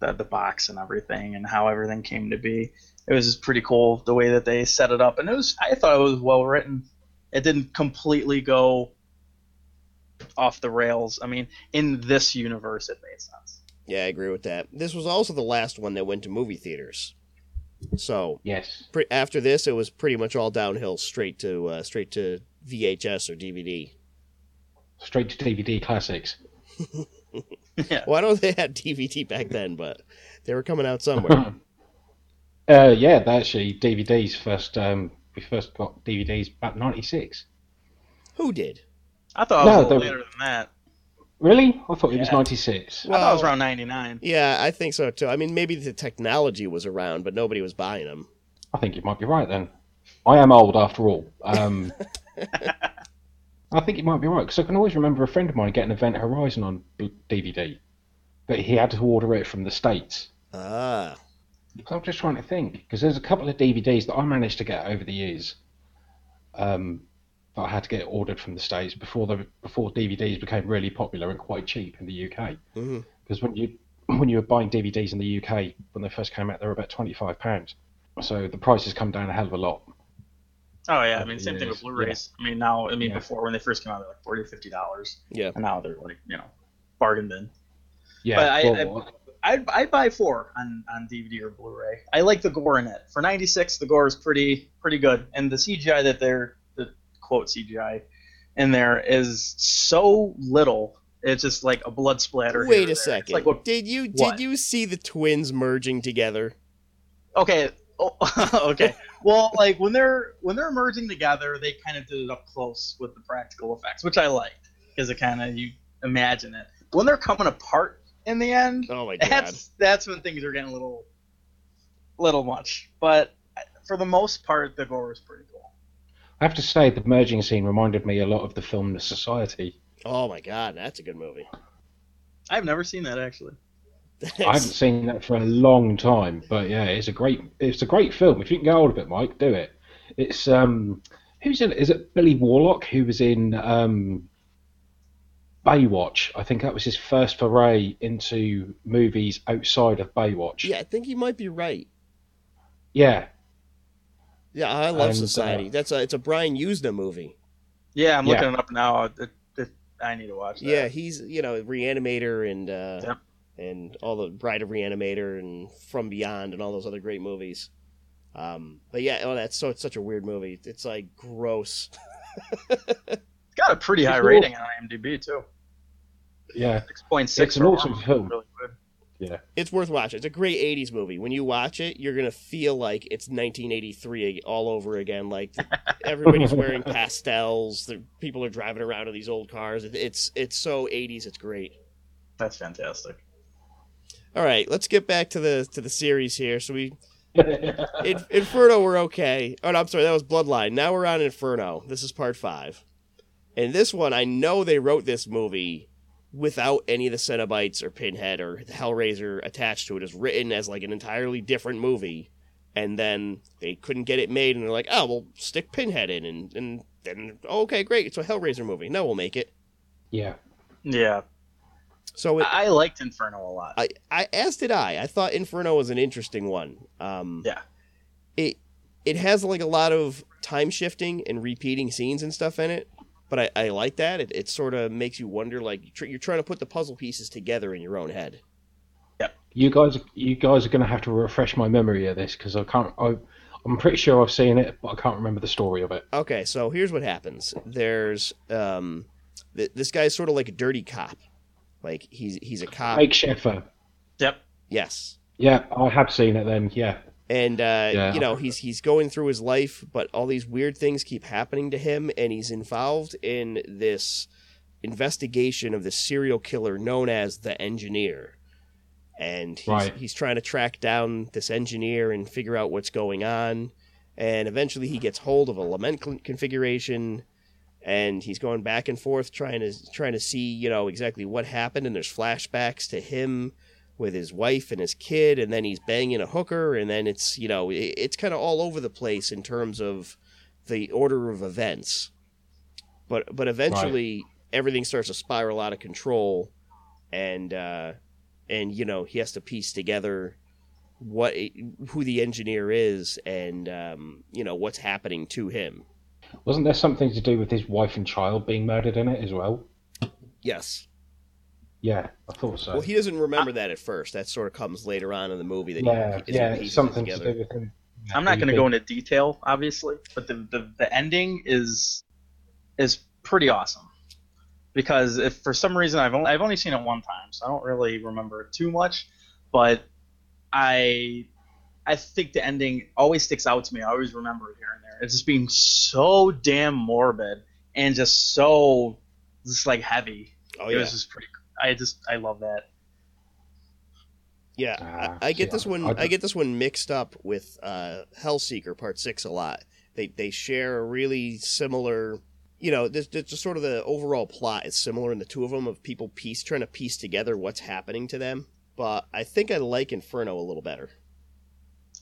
the the box and everything and how everything came to be. It was just pretty cool the way that they set it up, and it was I thought it was well written. It didn't completely go off the rails. I mean, in this universe, it made sense. Yeah, I agree with that. This was also the last one that went to movie theaters. So Yes. pre- after this, it was pretty much all downhill, straight to uh, straight to VHS or DVD. Straight to DVD classics. yeah, Well, I know they had DVD back then, but they were coming out somewhere. uh, yeah, they actually DVDs first. Um, we first got DVDs about '96. Who did? I thought it was No, a little they- later than that. Really? I thought it was Yeah. '96. I thought it was around '99. Yeah, I think so too. I mean, maybe the technology was around, but nobody was buying them. I think you might be right then. I am old after all. Um, I think you might be right because I can always remember a friend of mine getting Event Horizon on DVD, but he had to order it from the states. Ah, I'm just trying to think because there's a couple of DVDs that I managed to get over the years. Um, that I had to get ordered from the states before the before DVDs became really popular and quite cheap in the UK. Because when you when you were buying DVDs in the UK when they first came out, they were about twenty five pounds. So the price has come down a hell of a lot. Oh yeah, I mean same thing with Blu-rays. I mean now, I mean Yeah. before when they first came out, they're like forty, fifty dollars, Yeah. and now they're like you know bargain bin. Yeah, But I- well, I'd, I'd buy four on, on DVD or Blu-ray. I like the gore in it. For '96, the gore is pretty pretty good, and the CGI that they're the quote CGI in there is so little. It's just like a blood splatter. Wait or a second. Like what? Did you what? did you see the twins merging together? Okay. Oh, okay. Well, like when they're when they're merging together, they kind of did it up close with the practical effects, which I liked because it kind of you imagine it. When they're coming apart in the end, Oh my god. that's that's when things are getting a little little much. But for the most part, the gore is pretty cool. I have to say the merging scene reminded me a lot of the film The Society. Oh my god, that's a good movie. I've never seen that actually. I haven't seen that for a long time, but yeah, it's a great it's a great film. If you can get hold of it, Mike, do it. It's um who's in it? Is it Billy Warlock who was in um Baywatch? I think that was his first foray into movies outside of Baywatch. Yeah, I think you might be right. Yeah, Yeah, I love And, uh, Society. That's a it's a Brian Yuzna movie. Yeah, I'm Yeah. looking it up now. It, it, I need to watch that. Yeah, he's you know a Reanimator and uh, Yep. And all the Bride of Reanimator and From Beyond and all those other great movies. Um, but yeah, oh, that's so it's such a weird movie. It's like gross. It's got a pretty high It's rating on IMDb too. yeah. Six point six. It's an awesome film. Really good. It's worth watching. It's a great '80s movie. When you watch it, you're gonna feel like it's 1983 all over again. Like everybody's wearing pastels. The people are driving around in these old cars. It's it's so '80s. It's great. That's fantastic. All right, let's get back to the to the series here. So we In, Inferno, we're okay. Oh, no, I'm sorry, that was Bloodline. Now we're on Inferno. This is part five. And this one, I know they wrote this movie without any of the Cenobites or Pinhead or Hellraiser attached to it. It's written as like an entirely different movie. And then they couldn't get it made, and they're like, oh, we'll stick Pinhead in. And, and then, oh, okay, great. It's a Hellraiser movie. Now we'll make it. yeah. Yeah, So it, I I liked Inferno a lot. I, I as did I. I thought Inferno was an interesting one. Um, Yeah. It it has like a lot of time shifting and repeating scenes and stuff in it, but I, I like that. It, it sort of makes you wonder, like tr- you're trying to put the puzzle pieces together in your own head. Yeah. You guys, you guys are going to have to refresh my memory of this because I can't. I, I'm pretty sure I've seen it, but I can't remember the story of it. Okay, so here's what happens. There's um, th- this guy's sort of like a dirty cop. Like he's he's a cop. Mike Sheffer. Yep. Yes. Yeah, I have seen it then. Yeah, and uh, Yeah. you know he's he's going through his life, but all these weird things keep happening to him, and he's involved in this investigation of this serial killer known as the Engineer, and he's, Right. he's trying to track down this engineer and figure out what's going on, and eventually he gets hold of a lament configuration. And he's going back and forth trying to trying to see, you know, exactly what happened. And there's flashbacks to him with his wife and his kid, and then he's banging a hooker, and then it's you know it, it's kind of all over the place in terms of the order of events. But but eventually everything starts to spiral out of control, and uh, and you know he has to piece together what who the engineer is, and um, you know what's happening to him. Wasn't there something to do with his wife and child being murdered in it as well? Yes. Yeah, I thought so. Well, he doesn't remember that at first. That sort of comes later on in the movie. That yeah, he, he yeah, pieces it something to together. do with him. I'm not going to go into detail, obviously, but the, the the ending is is pretty awesome because if for some reason I've only I've only seen it one time, so I don't really remember it too much, but I I think the ending always sticks out to me. I always remember it here and there. It's just being so damn morbid and just so just like heavy. Oh It yeah, was just pretty. I just I love that. yeah. Ah, I, I get see, this one. I- I, get this one mixed up with uh, Hellseeker Part Six a lot. They they share a really similar. You know, there's, there's just sort of the overall plot is similar in the two of them of people piece trying to piece together what's happening to them. But I think I like Inferno a little better.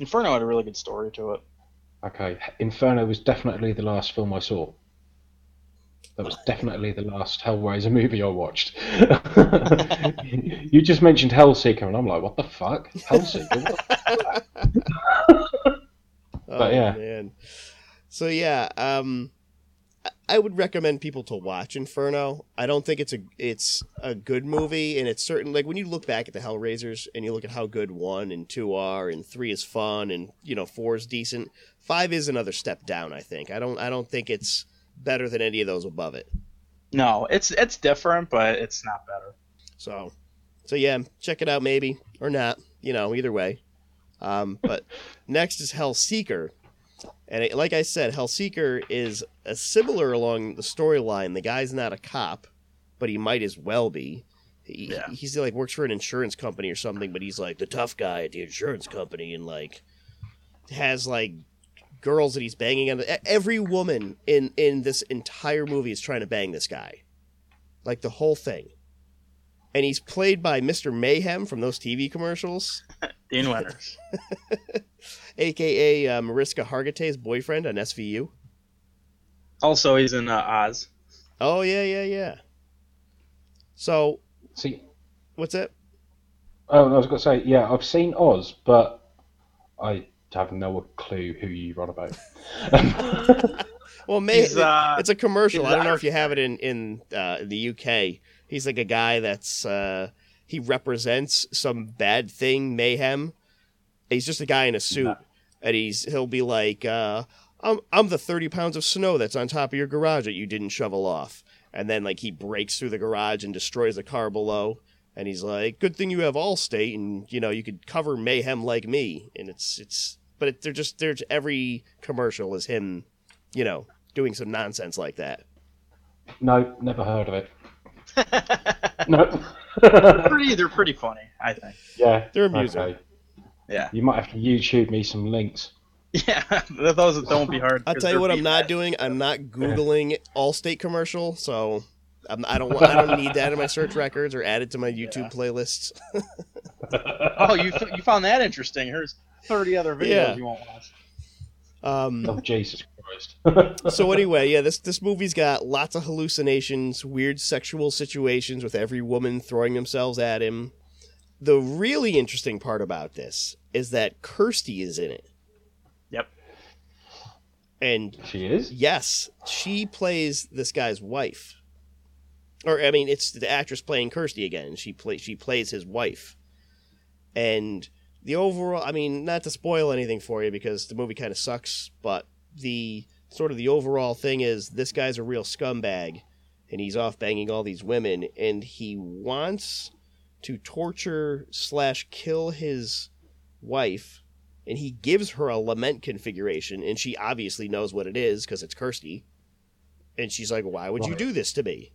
Inferno had a really good story to it. Okay, Inferno was definitely the last film I saw. That was definitely the last Hellraiser movie I watched. you just mentioned Hellseeker, and I'm like, what the fuck? Hellseeker? What? Oh, yeah. man. So yeah, um, I- would recommend people to watch Inferno. I don't think it's a it's a good movie, and it's certain like when you look back at the Hellraisers and you look at how good one and two are, and three is fun, and you know four is decent. Five is another step down. I think. I don't. I don't think it's better than any of those above it. No, it's it's different, but it's not better. So, so yeah, check it out maybe or not. You know, either way. Um, but next is Hellseeker, and it, like I said, Hellseeker is a similar along the storyline. The guy's not a cop, but he might as well be. He, Yeah. He's like works for an insurance company or something, but he's like the tough guy at the insurance company, and like has like girls that he's banging on. Every woman in in this entire movie is trying to bang this guy, like the whole thing and he's played by Mr. Mayhem from those TV commercials, Dean Winters. aka uh, Mariska Hargitay's boyfriend on SVU. also, he's in uh, Oz. Oh yeah, yeah, yeah. So See, what's that? oh, I was going to say, yeah, I've seen Oz, but I have no clue who you run about. Well, May- He's, uh, it's a commercial. I don't know if you have it in in uh, the UK. He's like a guy that's uh, he represents some bad thing, mayhem. He's just a guy in a suit, and he's he'll be like, uh, "I'm I'm the thirty pounds of snow that's on top of your garage that you didn't shovel off." And then like he breaks through the garage and destroys the car below. And he's like, "Good thing you have Allstate, and you know you could cover mayhem like me." And it's it's, but it, they're just there's every commercial is him, you know, doing some nonsense like that. no, never heard of it. No. pretty, they're pretty funny, I think. yeah, They're amusing. okay. Yeah, You might have to YouTube me some links. yeah. Those don't be hard. I'll 'cause tell you what I'm not bad. doing. I'm not googling Allstate commercial, so I'm, I don't. I don't need that in my search records or add it to my YouTube playlists. Oh, you you found that interesting? Here's 30 other videos Yeah. you won't watch. Um, Oh, Jesus Christ. so anyway, yeah, this this movie's got lots of hallucinations, weird sexual situations with every woman throwing themselves at him. The really interesting part about this is that Kirsty is in it, Yep. and she is? Yes, she plays this guy's wife. Or I mean, it's the actress playing Kirsty again. She play she plays his wife. And the overall, I mean, not to spoil anything for you because the movie kind of sucks, but the sort of the overall thing is this guy's a real scumbag and he's off banging all these women and he wants to torture slash kill his wife and he gives her a lament configuration and she obviously knows what it is because it's kirsty. And she's like why would you do this to me?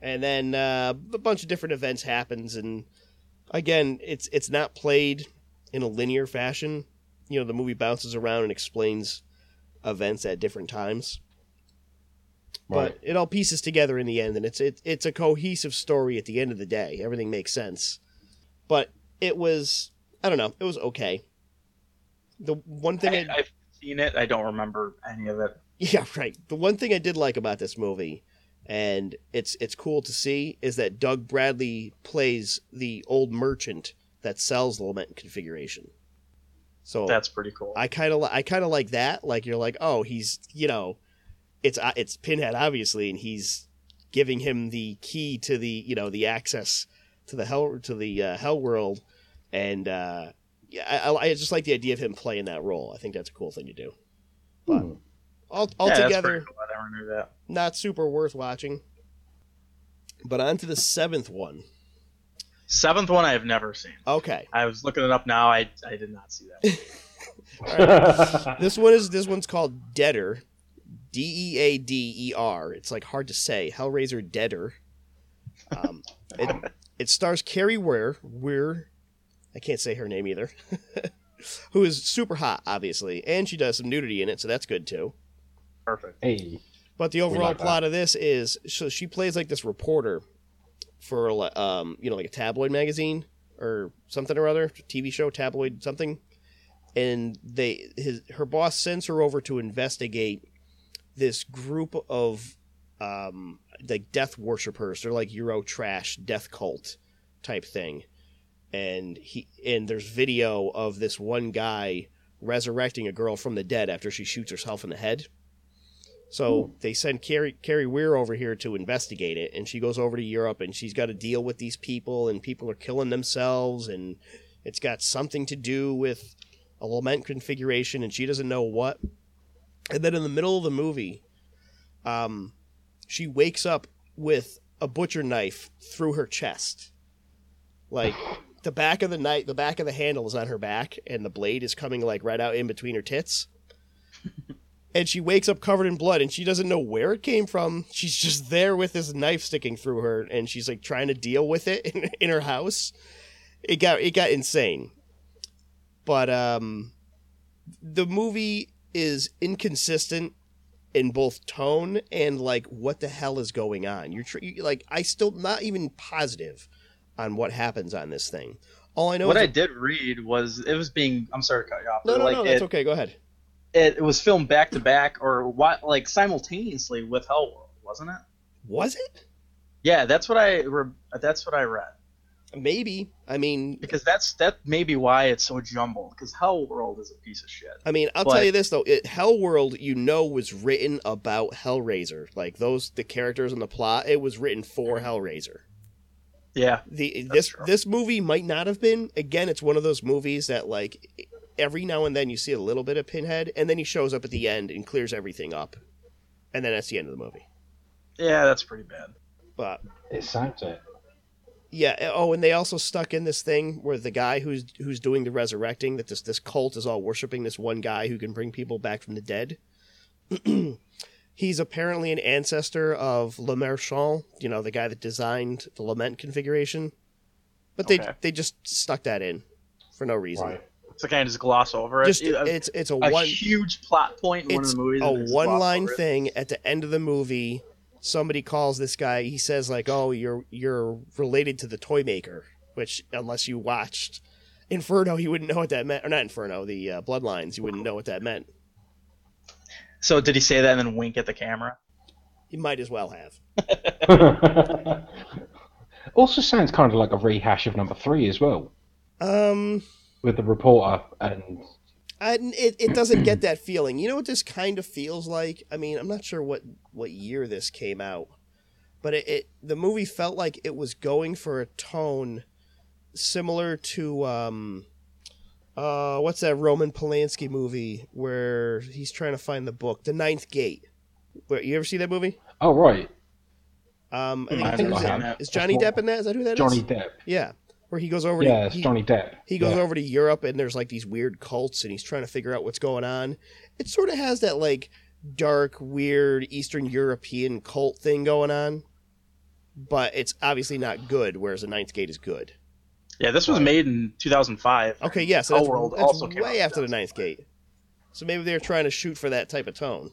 And then uh, a bunch of different events happens and again it's it's not played in a linear fashion. You know the movie bounces around and explains events at different times Right. but it all pieces together in the end and it's it, it's a cohesive story at the end of the day everything makes sense but it was i don't know it was okay the one thing I, I've seen it. I don't remember any of it. yeah right the one thing i did like about this movie and it's it's cool to see is that doug bradley plays the old merchant that sells the lament configuration so That's pretty cool. I kind of I kind of like that. Like you're like, oh, he's you know, it's uh, it's Pinhead obviously, and he's giving him the key to the you know the access to the hell to the uh, hell world, and uh, yeah, I, I I just like the idea of him playing that role. I think that's a cool thing to do. But Hmm. all, altogether, pretty cool. I never knew that. not super worth watching. But on to the seventh one. Seventh one I have never seen. Okay, I was looking it up now. I I did not see that. this one is this one's called Deader, D E A D E R. It's like hard to say. Hellraiser Deader. Um, it it stars Kari Ware. Weir, I can't say her name either. Who is super hot, obviously, and she does some nudity in it, so that's good too. Perfect. hey. But the overall like that. plot of this is so she plays like this reporter for um you know like a tabloid magazine or something or other TV show tabloid something, and they his her boss sends her over to investigate this group of um, like death worshippers. They're like Euro trash death cult type thing. And he and there's video of this one guy resurrecting a girl from the dead after she shoots herself in the head. So they send Kari Kari Weir over here to investigate it, and she goes over to Europe, and she's got to deal with these people, and people are killing themselves, and it's got something to do with a lament configuration, and she doesn't know what. And then in the middle of the movie, um, she wakes up with a butcher knife through her chest, like the back of the knife, the back of the handle is on her back, and the blade is coming like right out in between her tits and she wakes up covered in blood and she doesn't know where it came from. She's just there with this knife sticking through her and she's like trying to deal with it in, in her house. It got it got insane. But um the movie is inconsistent in both tone and like what the hell is going on. You're tr- you, like I still not even positive on what happens on this thing. All I know what I did read was it was being. I'm sorry to cut you off. no, no, like, no, that's it, okay. Go ahead. it, it was filmed back to back or what, like simultaneously with Hellworld, wasn't it? Was it? Yeah, that's what I. Re- that's what I read. Maybe. I mean, Because that's that may be why it's so jumbled. Because Hell World is a piece of shit. I mean, I'll But- tell you this though: it, Hellworld, you know, was written about Hellraiser. Like those, the characters and the plot, it was written for Hellraiser. Yeah, The this true. this movie might not have been. Again, it's one of those movies that like every now and then you see a little bit of Pinhead, and then he shows up at the end and clears everything up, and then that's the end of the movie. yeah, that's pretty bad. But It sounds it. Yeah, eh, oh, and they also stuck in this thing where the guy who's who's doing the resurrecting, that this this cult is all worshiping this one guy who can bring people back from the dead. He's apparently an ancestor of Le Marchand, you know, the guy that designed the lament configuration. But they Okay. they just stuck that in for no reason. Right. So kind of just gloss over it. Just it's it's a, a one huge plot point in one of it's the movies. a and they just one line thing at the end of the movie. Somebody calls this guy. He says like, "Oh, you're you're related to the toy maker," which unless you watched Inferno, you wouldn't know what that meant. Or not Inferno, the uh, Bloodlines, you wouldn't know what that meant. So did he say that and then wink at the camera? He might as well have. also sounds kind of like a rehash of number three as well, Um, with the reporter and I, it it doesn't get that feeling. You know what this kind of feels like? I mean, I'm not sure what what year this came out, but it, it the movie felt like it was going for a tone similar to um uh what's that Roman Polanski movie where he's trying to find the book, The Ninth Gate. Where you ever see that movie? oh right, Um, I Hmm, think, I I think haven't is, is Johnny Depp in that? Is that who that is? Johnny Depp. Yeah, where he goes over. Yeah, to, it's he- Johnny Depp. he goes Yeah. over to Europe and there's like these weird cults and he's trying to figure out what's going on. It sort of has that like dark, weird Eastern European cult thing going on, but it's obviously not good. Whereas the Ninth Gate is good. Yeah, this was made in 2005. Okay, yeah, so that's, Hellworld that's also came way after the Ninth Gate. So maybe they're trying to shoot for that type of tone.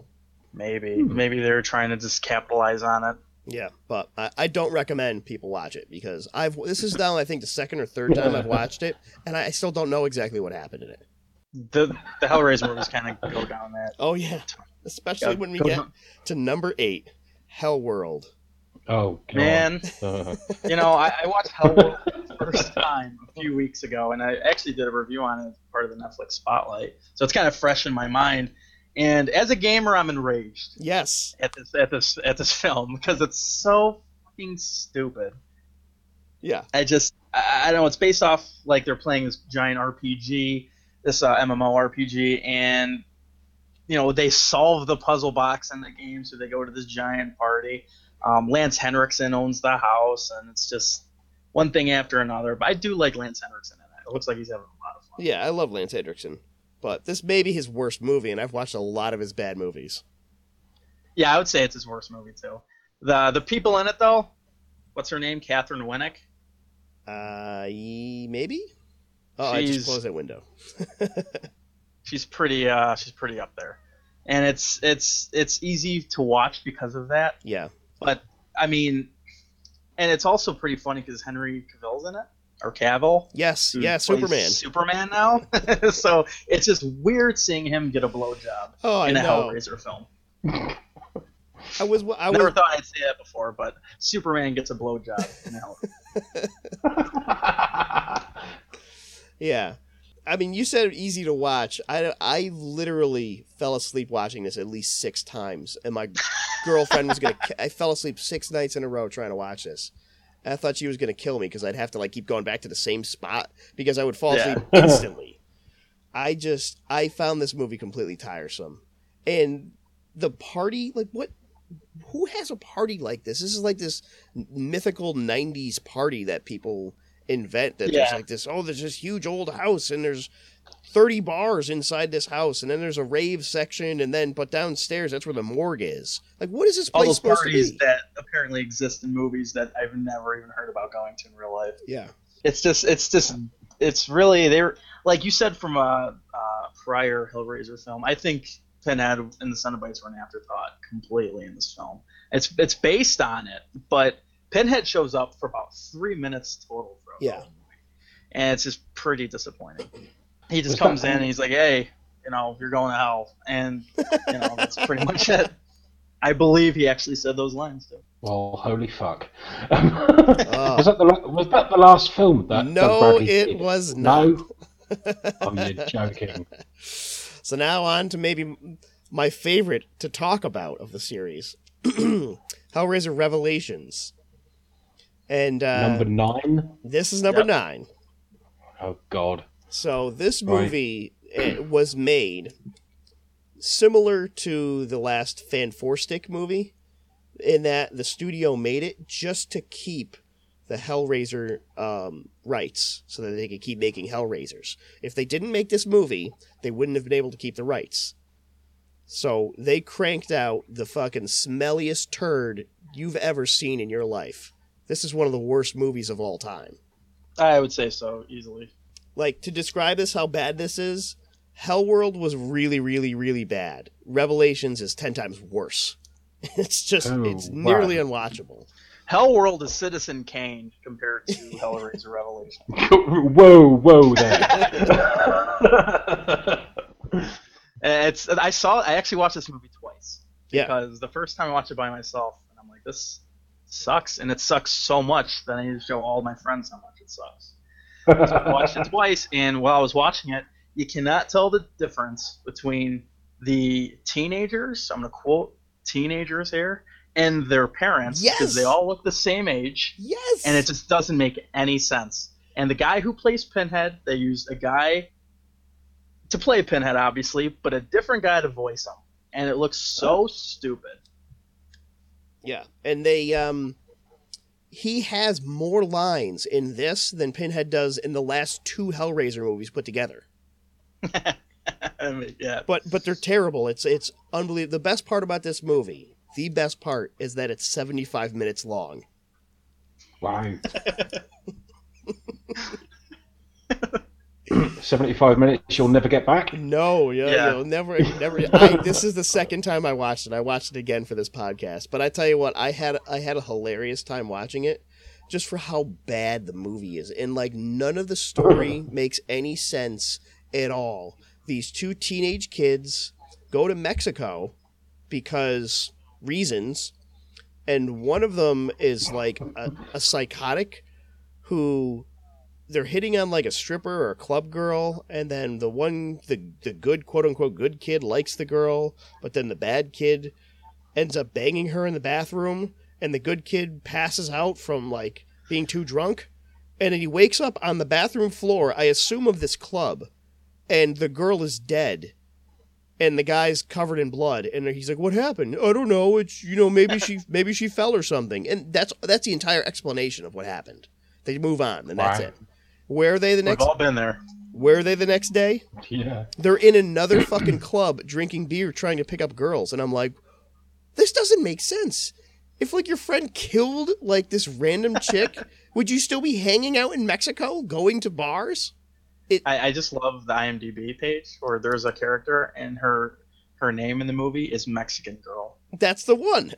Maybe, Hmm. maybe they're trying to just capitalize on it. Yeah, but I, I don't recommend people watch it because I've this is now I think the second or third time I've watched it and I still don't know exactly what happened in it. The the Hellraiser movies kind of go down that. Oh yeah, especially Yeah, when we get down- to number eight, Hell World. Oh God. Man, Uh, you know, I, I watched Hellworld for the first time a few weeks ago, and I actually did a review on it as part of the Netflix Spotlight. So it's kind of fresh in my mind. And as a gamer, I'm enraged Yes. at this at this at this film because it's so fucking stupid. Yeah. I just I, I don't know. It's based off like they're playing this giant RPG, this uh, MMO RPG, and you know they solve the puzzle box in the game, so they go to this giant party. Um, Lance Henriksen owns the house, and it's just one thing after another. But I do like Lance Henriksen in it. It looks like he's having a lot of fun. Yeah, I love Lance Henriksen. But this may be his worst movie, and I've watched a lot of his bad movies. Yeah, I would say it's his worst movie too. The the people in it though, what's her name? Katheryn Winnick. Uh, maybe? Oh, I just She's- closed that window. she's pretty uh she's pretty up there and it's it's it's easy to watch because of that Yeah. but i mean and it's also pretty funny because henry cavill's in it or cavill Yes. who Yeah, Superman. superman now so it's just weird seeing him get a blowjob Oh, in a know. hellraiser film I was I Never was thought I'd say that before, but Superman gets a blowjob. No. yeah. I mean, you said easy to watch. I, I literally fell asleep watching this at least six times, and my girlfriend was gonna. I fell asleep six nights in a row trying to watch this. I thought she was gonna kill me because I'd have to like keep going back to the same spot because I would fall Yeah. asleep instantly. I just I found this movie completely tiresome, and the party like what? Who has a party like this? This is like this mythical '90s party that people invent. That there's like this. Oh, there's this huge old house, and there's 30 bars inside this house, and then there's a rave section, and then but downstairs that's where the morgue is. Like, what is this All place those supposed parties to be? that apparently exist in movies that I've never even heard about going to in real life. yeah, It's just, it's just, it's really they're like you said from a, a prior Hellraiser film. I think Pinhead and the Cenobites were an afterthought completely in this film. It's it's based on it, but Pinhead shows up for about three minutes total Yeah. and it's just pretty disappointing. He just Was comes that- in and he's like, "Hey, you know, you're going to hell," and you know that's pretty much it. I believe he actually said those lines too. well, holy fuck. was that the was that the last film that no, Bradley it did? was not. No. Oh, you're joking. So now on to maybe my favorite to talk about of the series, Hellraiser Revelations, and uh, Number nine. this is number Yep. nine. Oh God. So this Right. movie eh, was made similar to the last Fan Four Stick movie, in that the studio made it just to keep the Hellraiser um, rights, so that they could keep making Hellraisers. If they didn't make this movie, they wouldn't have been able to keep the rights. So they cranked out the fucking smelliest turd you've ever seen in your life. This is one of the worst movies of all time I would say so easily. Like to describe this how bad this is hellworld was really really really bad revelations is 10 times worse it's just Oh, it's nearly wow. unwatchable Hellworld is Citizen Kane compared to Hellraiser Revelation. whoa, whoa there. It's I saw I actually watched this movie twice. Yeah. Because the first time I watched it by myself, and I'm like, this sucks, and it sucks so much that I need to show all my friends how much it sucks. So I watched it twice, and while I was watching it, you cannot tell the difference between the teenagers. I'm gonna quote teenagers here and their parents Yes! because they all look the same age yes and it just doesn't make any sense. And the guy who plays Pinhead, they used a guy to play Pinhead, obviously, but a different guy to voice him, and it looks so stupid. yeah and they um he has more lines in this than pinhead does in the last two hellraiser movies put together. I mean, yeah, but but they're terrible. It's it's unbelievable the best part about this movie the best part is that it's 75 minutes long. Wow. Seventy-five minutes. You'll never get back. No, yeah, Yeah. you'll never, never. I, this is the second time I watched it. I watched it again for this podcast, but I tell you what, I had I had a hilarious time watching it, just for how bad the movie is, and like none of the story makes any sense at all. These two teenage kids go to Mexico because reasons, and one of them is like a, a psychotic who they're hitting on like a stripper or a club girl, and then the one the the good quote unquote good kid likes the girl, but then the bad kid ends up banging her in the bathroom, and the good kid passes out from like being too drunk, and then he wakes up on the bathroom floor, I assume of this club, and the girl is dead. And the guy's covered in blood, and he's like, "What happened? I don't know. It's you know maybe she maybe she fell or something." And that's that's the entire explanation of what happened. They move on, and that's it. Where are they the next? we've next? all been there. Where are they the next day? Yeah. They're in another fucking club drinking beer, trying to pick up girls, and I'm like, this doesn't make sense. If like your friend killed like this random chick, would you still be hanging out in Mexico, going to bars? I, I just love the IMDb page where there's a character and her her name in the movie is Mexican Girl. That's the one.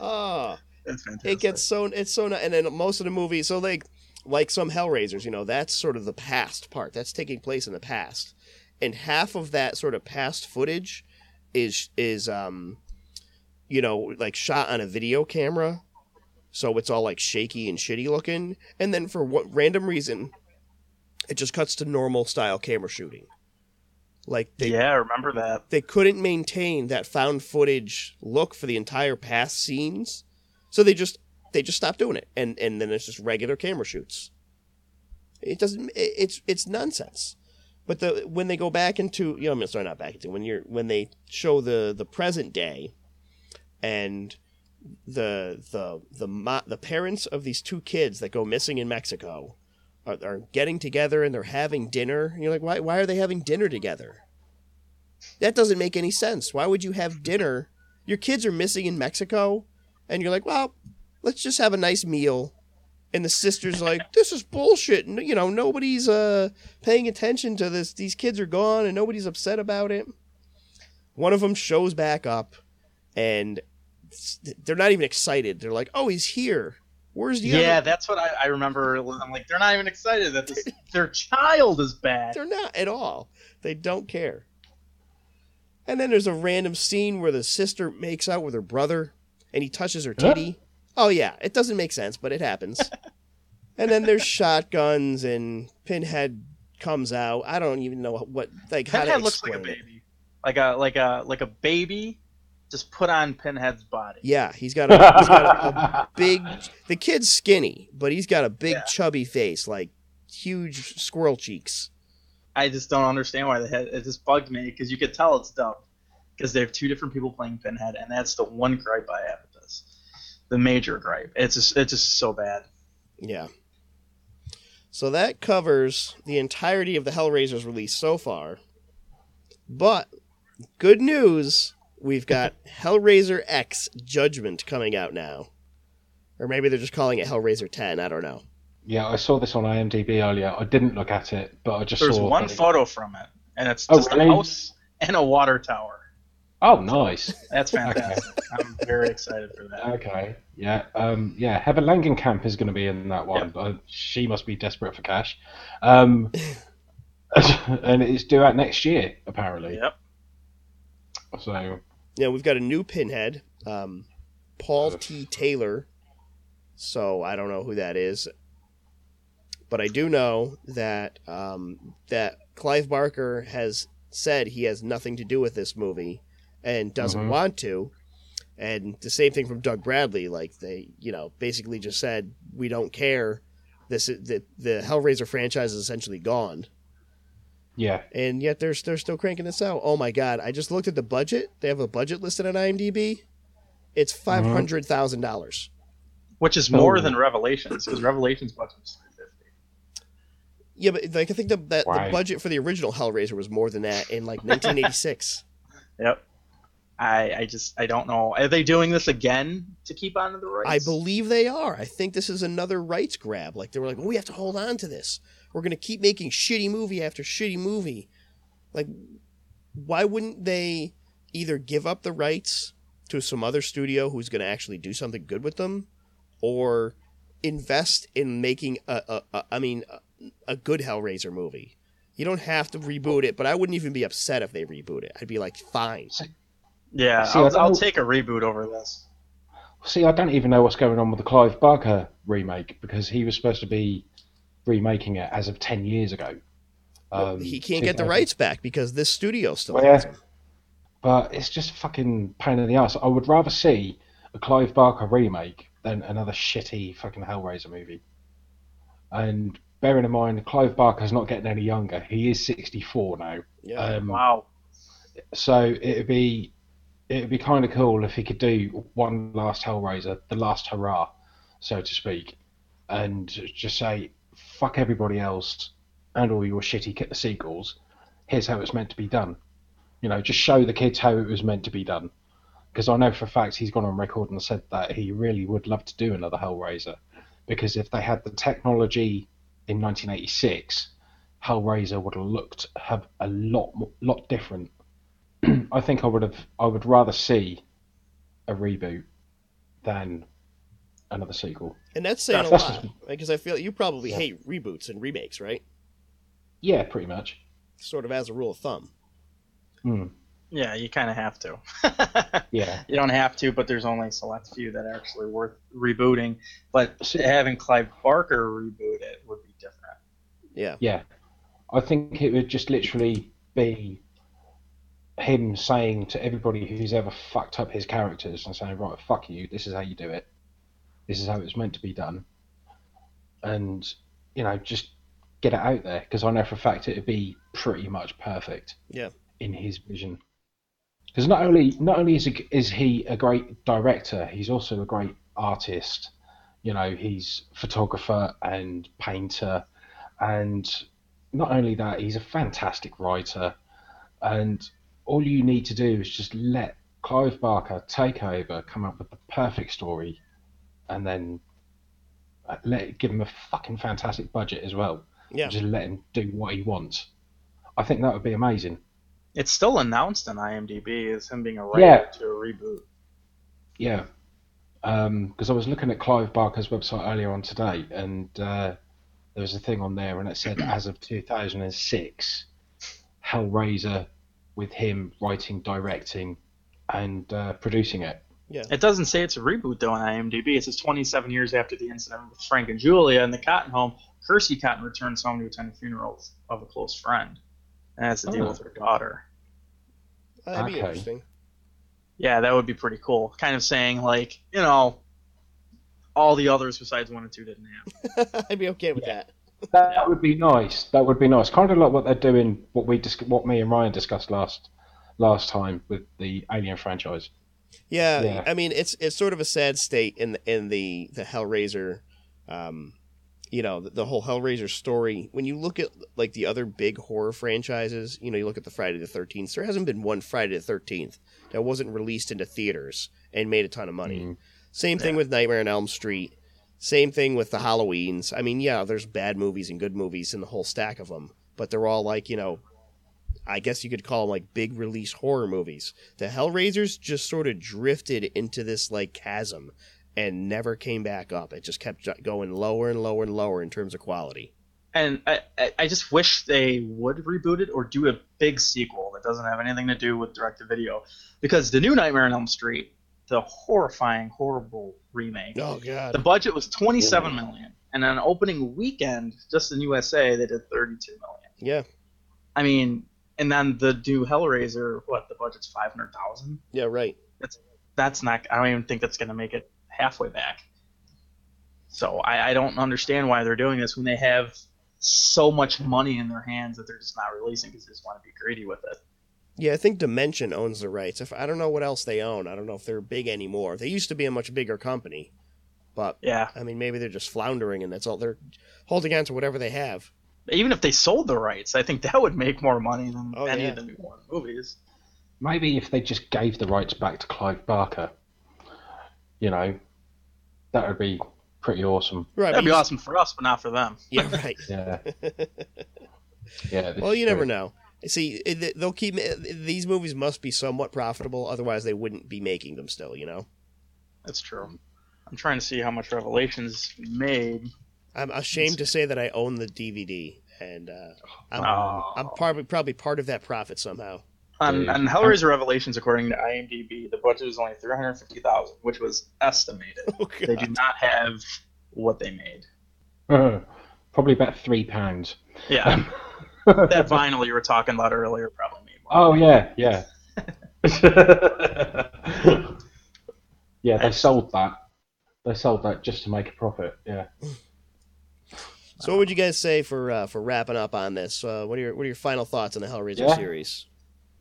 oh, It's fantastic. it gets so it's so and then most of the movie so like like some hellraisers you know that's sort of the past part that's taking place in the past and half of that sort of past footage is is um you know like shot on a video camera so it's all like shaky and shitty looking and then for what random reason it just cuts to normal style camera shooting like they yeah, I remember that. they couldn't maintain that found footage look for the entire past scenes so they just they just stopped doing it. And and then it's just regular camera shoots. It doesn't it's it's nonsense. But the when they go back into you know I'm sorry not back into when you're when they show the the present day and the the the mo- the parents of these two kids that go missing in Mexico are, are getting together and they're having dinner. And you're like why why are they having dinner together? That doesn't make any sense. Why would you have dinner? Your kids are missing in Mexico and you're like well let's just have a nice meal. And the sister's like this is bullshit. And you know nobody's uh paying attention to this. These kids are gone and nobody's upset about it. One of them shows back up and they're not even excited. They're like oh he's here. Where's the Yeah, other that's what I, I remember. I'm like, they're not even excited that this, their child is back. they're not at all. They don't care. And then there's a random scene where the sister makes out with her brother and he touches her Huh? titty oh yeah it doesn't make sense but it happens and then there's shotguns and pinhead comes out i don't even know what like how to Pinhead looks like a baby, like a like a like a baby, just put on Pinhead's body. Yeah, he's got a, he's got a, a big. The kid's skinny, but he's got a big Yeah. chubby face, like huge squirrel cheeks. I just don't understand why the head. it. Just bugged me because you could tell it's dubbed because they have two different people playing Pinhead, and that's the one gripe I have with this. The major gripe. It's just it's just so bad. Yeah. So that covers the entirety of the Hellraiser's release so far. But good news, we've got Hellraiser X Judgment coming out now. Or maybe they're just calling it Hellraiser 10, I don't know. Yeah, I saw this on IMDb earlier. I didn't look at it, but I just There's saw. one photo from it, and it's Oh, just really? a house and a water tower. Oh, nice. That's fantastic. I'm very excited for that. Okay. Yeah. Um. Yeah. Heather Langenkamp is going to be in that one. Uh, she must be desperate for cash. Um. and it's due out next year, apparently. Yep. So. Yeah, we've got a new Pinhead, um, Paul T. Taylor. So I don't know who that is, but I do know that um, that Clive Barker has said he has nothing to do with this movie and doesn't Mhm. want to. And the same thing from Doug Bradley, like they, you know, basically just said we don't care. This is, the the Hellraiser franchise is essentially gone Yeah. and yet they're they're still cranking this out. Oh my god! I just looked at the budget. They have a budget listed on IMDb. It's five hundred thousand dollars. Which is more Oh. than Revelations because Revelations budget was 350. Yeah, but like I think the that, the budget for the original Hellraiser was more than that in like nineteen eighty six. Yep. I I just I don't know. Are they doing this again to keep on to the rights? I believe they are. I think this is another rights grab. Like they were like, oh, we have to hold on to this. We're gonna keep making shitty movie after shitty movie. Like, why wouldn't they either give up the rights to some other studio who's gonna actually do something good with them, or invest in making a, a, a I mean, a, a good Hellraiser movie? You don't have to reboot it, but I wouldn't even be upset if they reboot it. I'd be like, fine. Yeah, See, I I'll, I'll take a reboot over this. See, I don't even know what's going on with the Clive Barker remake because he was supposed to be remaking it as of ten years ago. Well, Um, he can't get the rights back because this studio still Well, has yeah. But it's just fucking pain in the ass. I would rather see a Clive Barker remake than another shitty fucking Hellraiser movie. And bearing in mind, Clive Barker's not getting any younger. He is 64 now. Yeah. Um, Wow. So it'd be it'd be kind of cool if he could do one last Hellraiser, the last hurrah, so to speak, and just say fuck everybody else and all your shitty sequels. Here's how it's meant to be done. You know, just show the kids how it was meant to be done. Because I know for a fact he's gone on record and said that he really would love to do another Hellraiser. Because if they had the technology in 1986, Hellraiser would have looked have a lot lot different. I think I would have I would rather see a reboot than another sequel. And that's saying a That's lot just- because I feel you probably Yeah. hate reboots and remakes, right? Yeah, pretty much. sort of as a rule of thumb. Hmm. Yeah, you kind of have to. Yeah. you don't have to, but there's only a select few that are actually worth rebooting. But having Clive Barker reboot it would be different. Yeah. Yeah. I think it would just literally be him saying to everybody who's ever fucked up his characters and saying, right, fuck you, this is how you do it. This is how it's meant to be done. And, you know, just get it out there because I know for a fact it would be pretty much perfect. Yeah. In his vision. Because not only not only is he, is he a great director, he's also a great artist. You know, he's photographer and painter, and not only that, he's a fantastic writer. And all you need to do is just let Clive Barker take over, come up with the perfect story, and then uh, let give him a fucking fantastic budget as well. Yeah. Just let him do what he wants. I think that would be amazing. It's still announced on IMDb as him being a writer Yeah. to a reboot. Yeah, because I was looking at Clive Barker's website earlier on today, and uh, there was a thing on there, and it said as of 2006, Hellraiser, with him writing, directing, and uh, producing it. Yeah. It doesn't say it's a reboot though on IMDb. It says 27 years after the incident with Frank and Julia in the Cotton home, Kirsty Cotton returns home to attend the funeral of a close friend, and has to deal Oh. with her daughter. That'd be interesting. Yeah, that would be pretty cool. Kind of saying like, you know, all the others besides one and two didn't have. I'd be okay with Yeah. that. That would be nice. That would be nice. Kind of like what they're doing, what we dis- what me and Ryan discussed last last time with the Alien franchise. Yeah, Yeah. I mean it's it's sort of a sad state in the, in the the Hellraiser, um, you know, the, the whole Hellraiser story. When you look at like the other big horror franchises, you know, you look at the Friday the Thirteenth. There hasn't been one Friday the Thirteenth that wasn't released into theaters and made a ton of money. Mm. Same thing with Nightmare on Elm Street. Same thing with the Halloweens. I mean, yeah, there's bad movies and good movies in the whole stack of them, but they're all like you know I guess you could call them like big release horror movies. The Hellraisers just sort of drifted into this like chasm and never came back up. It just kept going lower and lower and lower in terms of quality. And I, I, just wish they would reboot it or do a big sequel that doesn't have anything to do with direct to video. Because the new Nightmare on Elm Street, the horrifying, horrible remake, Oh god. the budget was 27 million, and on opening weekend, just in USA, they did 32 million. Yeah. I mean, and then the new Hellraiser, what the budget's 500,000. Yeah, right. That's not. I don't even think that's going to make it halfway back. So I, I don't understand why they're doing this when they have so much money in their hands that they're just not releasing because they just want to be greedy with it. Yeah, I think Dimension owns the rights. If I don't know what else they own. I don't know if they're big anymore. They used to be a much bigger company. But Yeah. I mean, maybe they're just floundering and that's all they're holding on to whatever they have. Even if they sold the rights, I think that would make more money than Oh, any yeah. of the new one movies. Maybe if they just gave the rights back to Clive Barker, you know, that would be pretty awesome. Right. That'd be awesome for us, but not for them. Yeah, right. Yeah. yeah. well, you is never know. See, they'll keep eh, these movies must be somewhat profitable, otherwise they wouldn't be making them still. You know, That's true. I'm trying to see how much Revelations made. I'm ashamed to say that I own the DVD, and uh, I'm, Oh. I'm probably probably part of that profit somehow. On, Dude. on Hellraiser Revelations, according to IMDb, the budget was only 350000 which was estimated. Oh, They do not have what they made. Uh, probably about three pounds. Yeah, um, that vinyl you were talking about earlier probably made more. Oh yeah, yeah. yeah, they sold that. They sold that just to make a profit. Yeah. So, what would you guys say for uh, for wrapping up on this? Uh, what are your what are your final thoughts on the Hellraiser Yeah. series?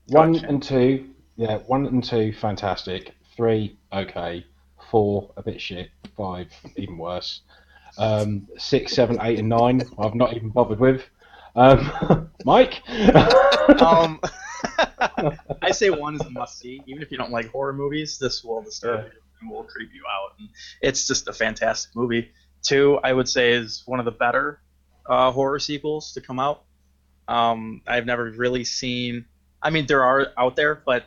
One Gotcha. and two, yeah, one and two, fantastic. Three, okay. Four, a bit shit. Five, even worse. Um, six, seven, eight, and nine, I've not even bothered with. Um, Mike. Um, I say one is a must see. Even if you don't like horror movies, this will disturb you and will creep you out. And it's just a fantastic movie. Two, I would say, is one of the better uh, horror sequels to come out. Um, I've never really seen. I mean, there are out there, but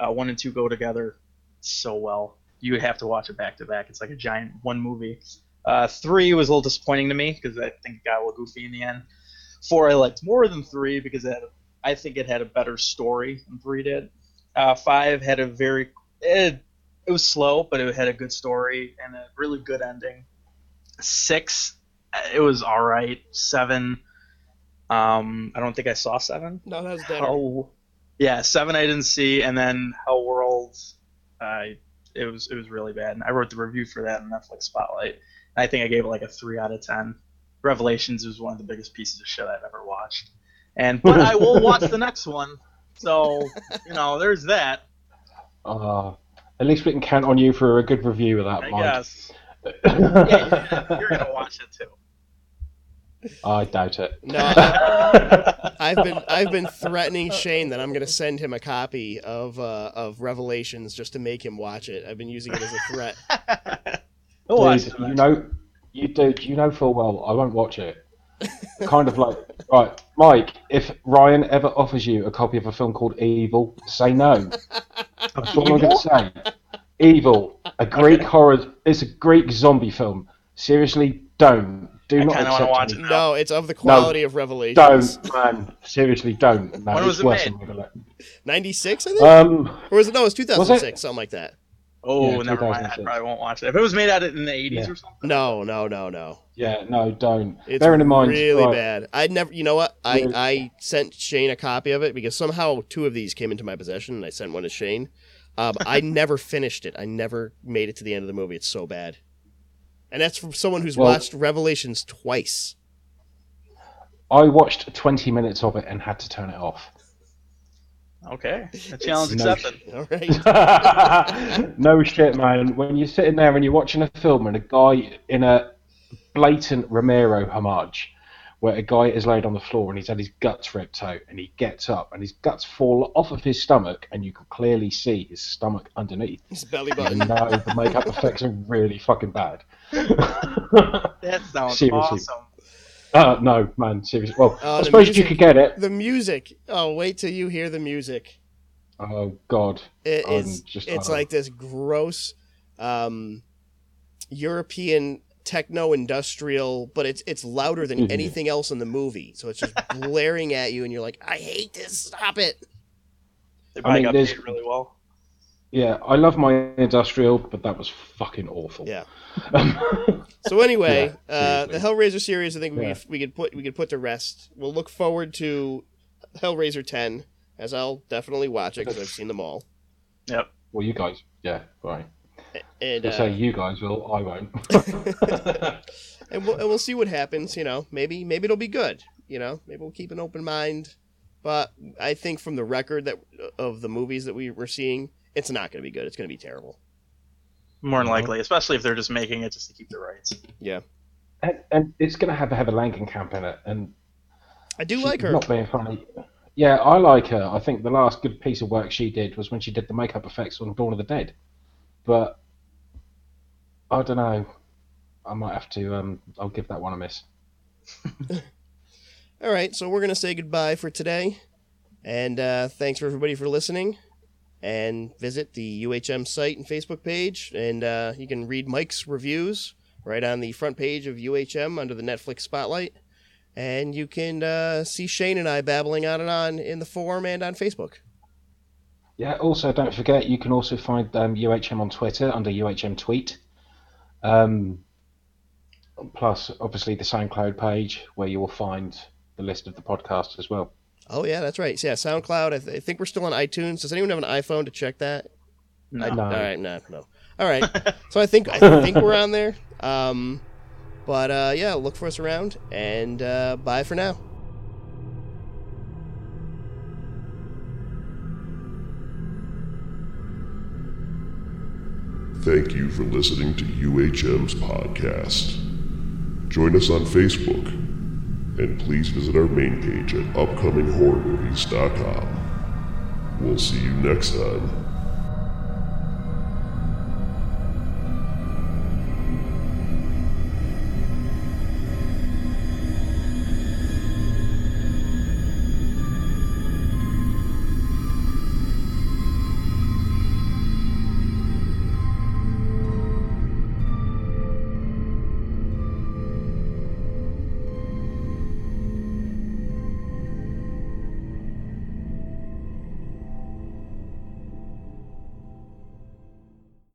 uh, one and two go together so well. You would have to watch it back to back. It's like a giant one movie. Uh, three was a little disappointing to me because I think it got a little goofy in the end. Four I liked more than three because it had I think it had a better story than three did. Uh, five had a very it, it was slow, but it had a good story and a really good ending. Six, it was all right. Seven, um, I don't think I saw seven. No, that was better. Yeah, seven I didn't see, and then Hellworld, uh, it was it was really bad. And I wrote the review for that in Netflix Spotlight. I think I gave it like a three out of ten. Revelations was one of the biggest pieces of shit I've ever watched. And but I will watch the next one. So you know, there's that. Uh, at least we can count on you for a good review of that, I Mike. guess. Yeah, you're, you're gonna watch it too. I doubt it. No, I- I've been I've been threatening Shane that I'm going to send him a copy of uh, of Revelations just to make him watch it. I've been using it as a threat. We'll watch Dude, it you know, you do. You know full well I won't watch it. kind of like right, Mike. If Ryan ever offers you a copy of a film called Evil, say no. That's all I'm going to say. Evil, a Greek horror. It's a Greek zombie film. Seriously, don't. Do I not kinda wanna watch me. it. No, it's of the quality of Revelations. Don't, man. Seriously, don't. No, When it's was it worse made? than Evil. 96, I think, Um, or was it? No, it was 2006, something like that. Oh, Yeah, never mind. I probably won't watch it. If it was made out in the 80s Yeah. or something. No, no, no, no. yeah, no, don't. It's Bearing in mind, really right, bad. I never. You know what? I I sent Shane a copy of it because somehow two of these came into my possession, and I sent one to Shane. Um, I never finished it. I never made it to the end of the movie. It's so bad. And that's from someone who's Well- watched Revelations twice. I watched 20 minutes of it and had to turn it off. Okay. The challenge No accepted. All right. no shit, man. When you're sitting there and you're watching a film and a guy in a blatant Romero homage, where a guy is laid on the floor and he's had his guts ripped out, and he gets up and his guts fall off of his stomach, and you can clearly see his stomach underneath. His belly You button. know the makeup effects are really fucking bad. That sounds Seriously. awesome. Uh, no, man, seriously. Well, Oh, I the suppose you could get it. The music. Oh, wait till you hear the music. Oh God. It, it's just- it's uh, like this gross um, European techno industrial, but it's it's louder than anything else in the movie. So it's just blaring at you, and you're like, I hate this. Stop it. They I probably mean, got paid really well. Yeah, I love my industrial, but that was fucking awful. Yeah. So anyway, Yeah, uh, the. Hellraiser series, I think we Yeah. could, we could put we could put to rest. We'll look forward to Hellraiser 10, as I'll definitely watch it because I've seen them all. Yep. well, you guys, yeah, right. And I'll uh, say you guys will, I won't. and we'll, and we'll see what happens. You know, maybe maybe it'll be good. You know, maybe we'll keep an open mind. But I think from the record that of the movies that we were seeing, it's not going to be good. It's going to be terrible. More than Uh-huh. likely, especially if they're just making it just to keep the rights. Yeah, and, and it's going to have to have a Heather Langenkamp in it, and I do like her. Not being funny. Yeah, I like her. I think the last good piece of work she did was when she did the makeup effects on Dawn of the Dead. But I don't know. I might have to. Um, I'll give that one a miss. All right, so we're going to say goodbye for today. And uh, thanks for everybody for listening. And visit the UHM site and Facebook page. And uh, you can read Mike's reviews right on the front page of UHM under the Netflix Spotlight. And you can uh, see Shane and I babbling on and on in the forum and on Facebook. Yeah. Also, don't forget you can also find um, UHM on Twitter under UHM Tweet. Um, plus, obviously, the SoundCloud page where you will find the list of the podcast as well. Oh, yeah, that's right. So, yeah, SoundCloud. I, th- I think we're still on iTunes. Does anyone have an iPhone to check that? No. I- No. All right, no, no. All right. so I think I think we're on there. Um, but uh, yeah, look for us around, and uh, bye for now. Thank you for listening to UHM's podcast. Join us on Facebook, and please visit our main page at upcominghorrormovies.com. We'll see you next time.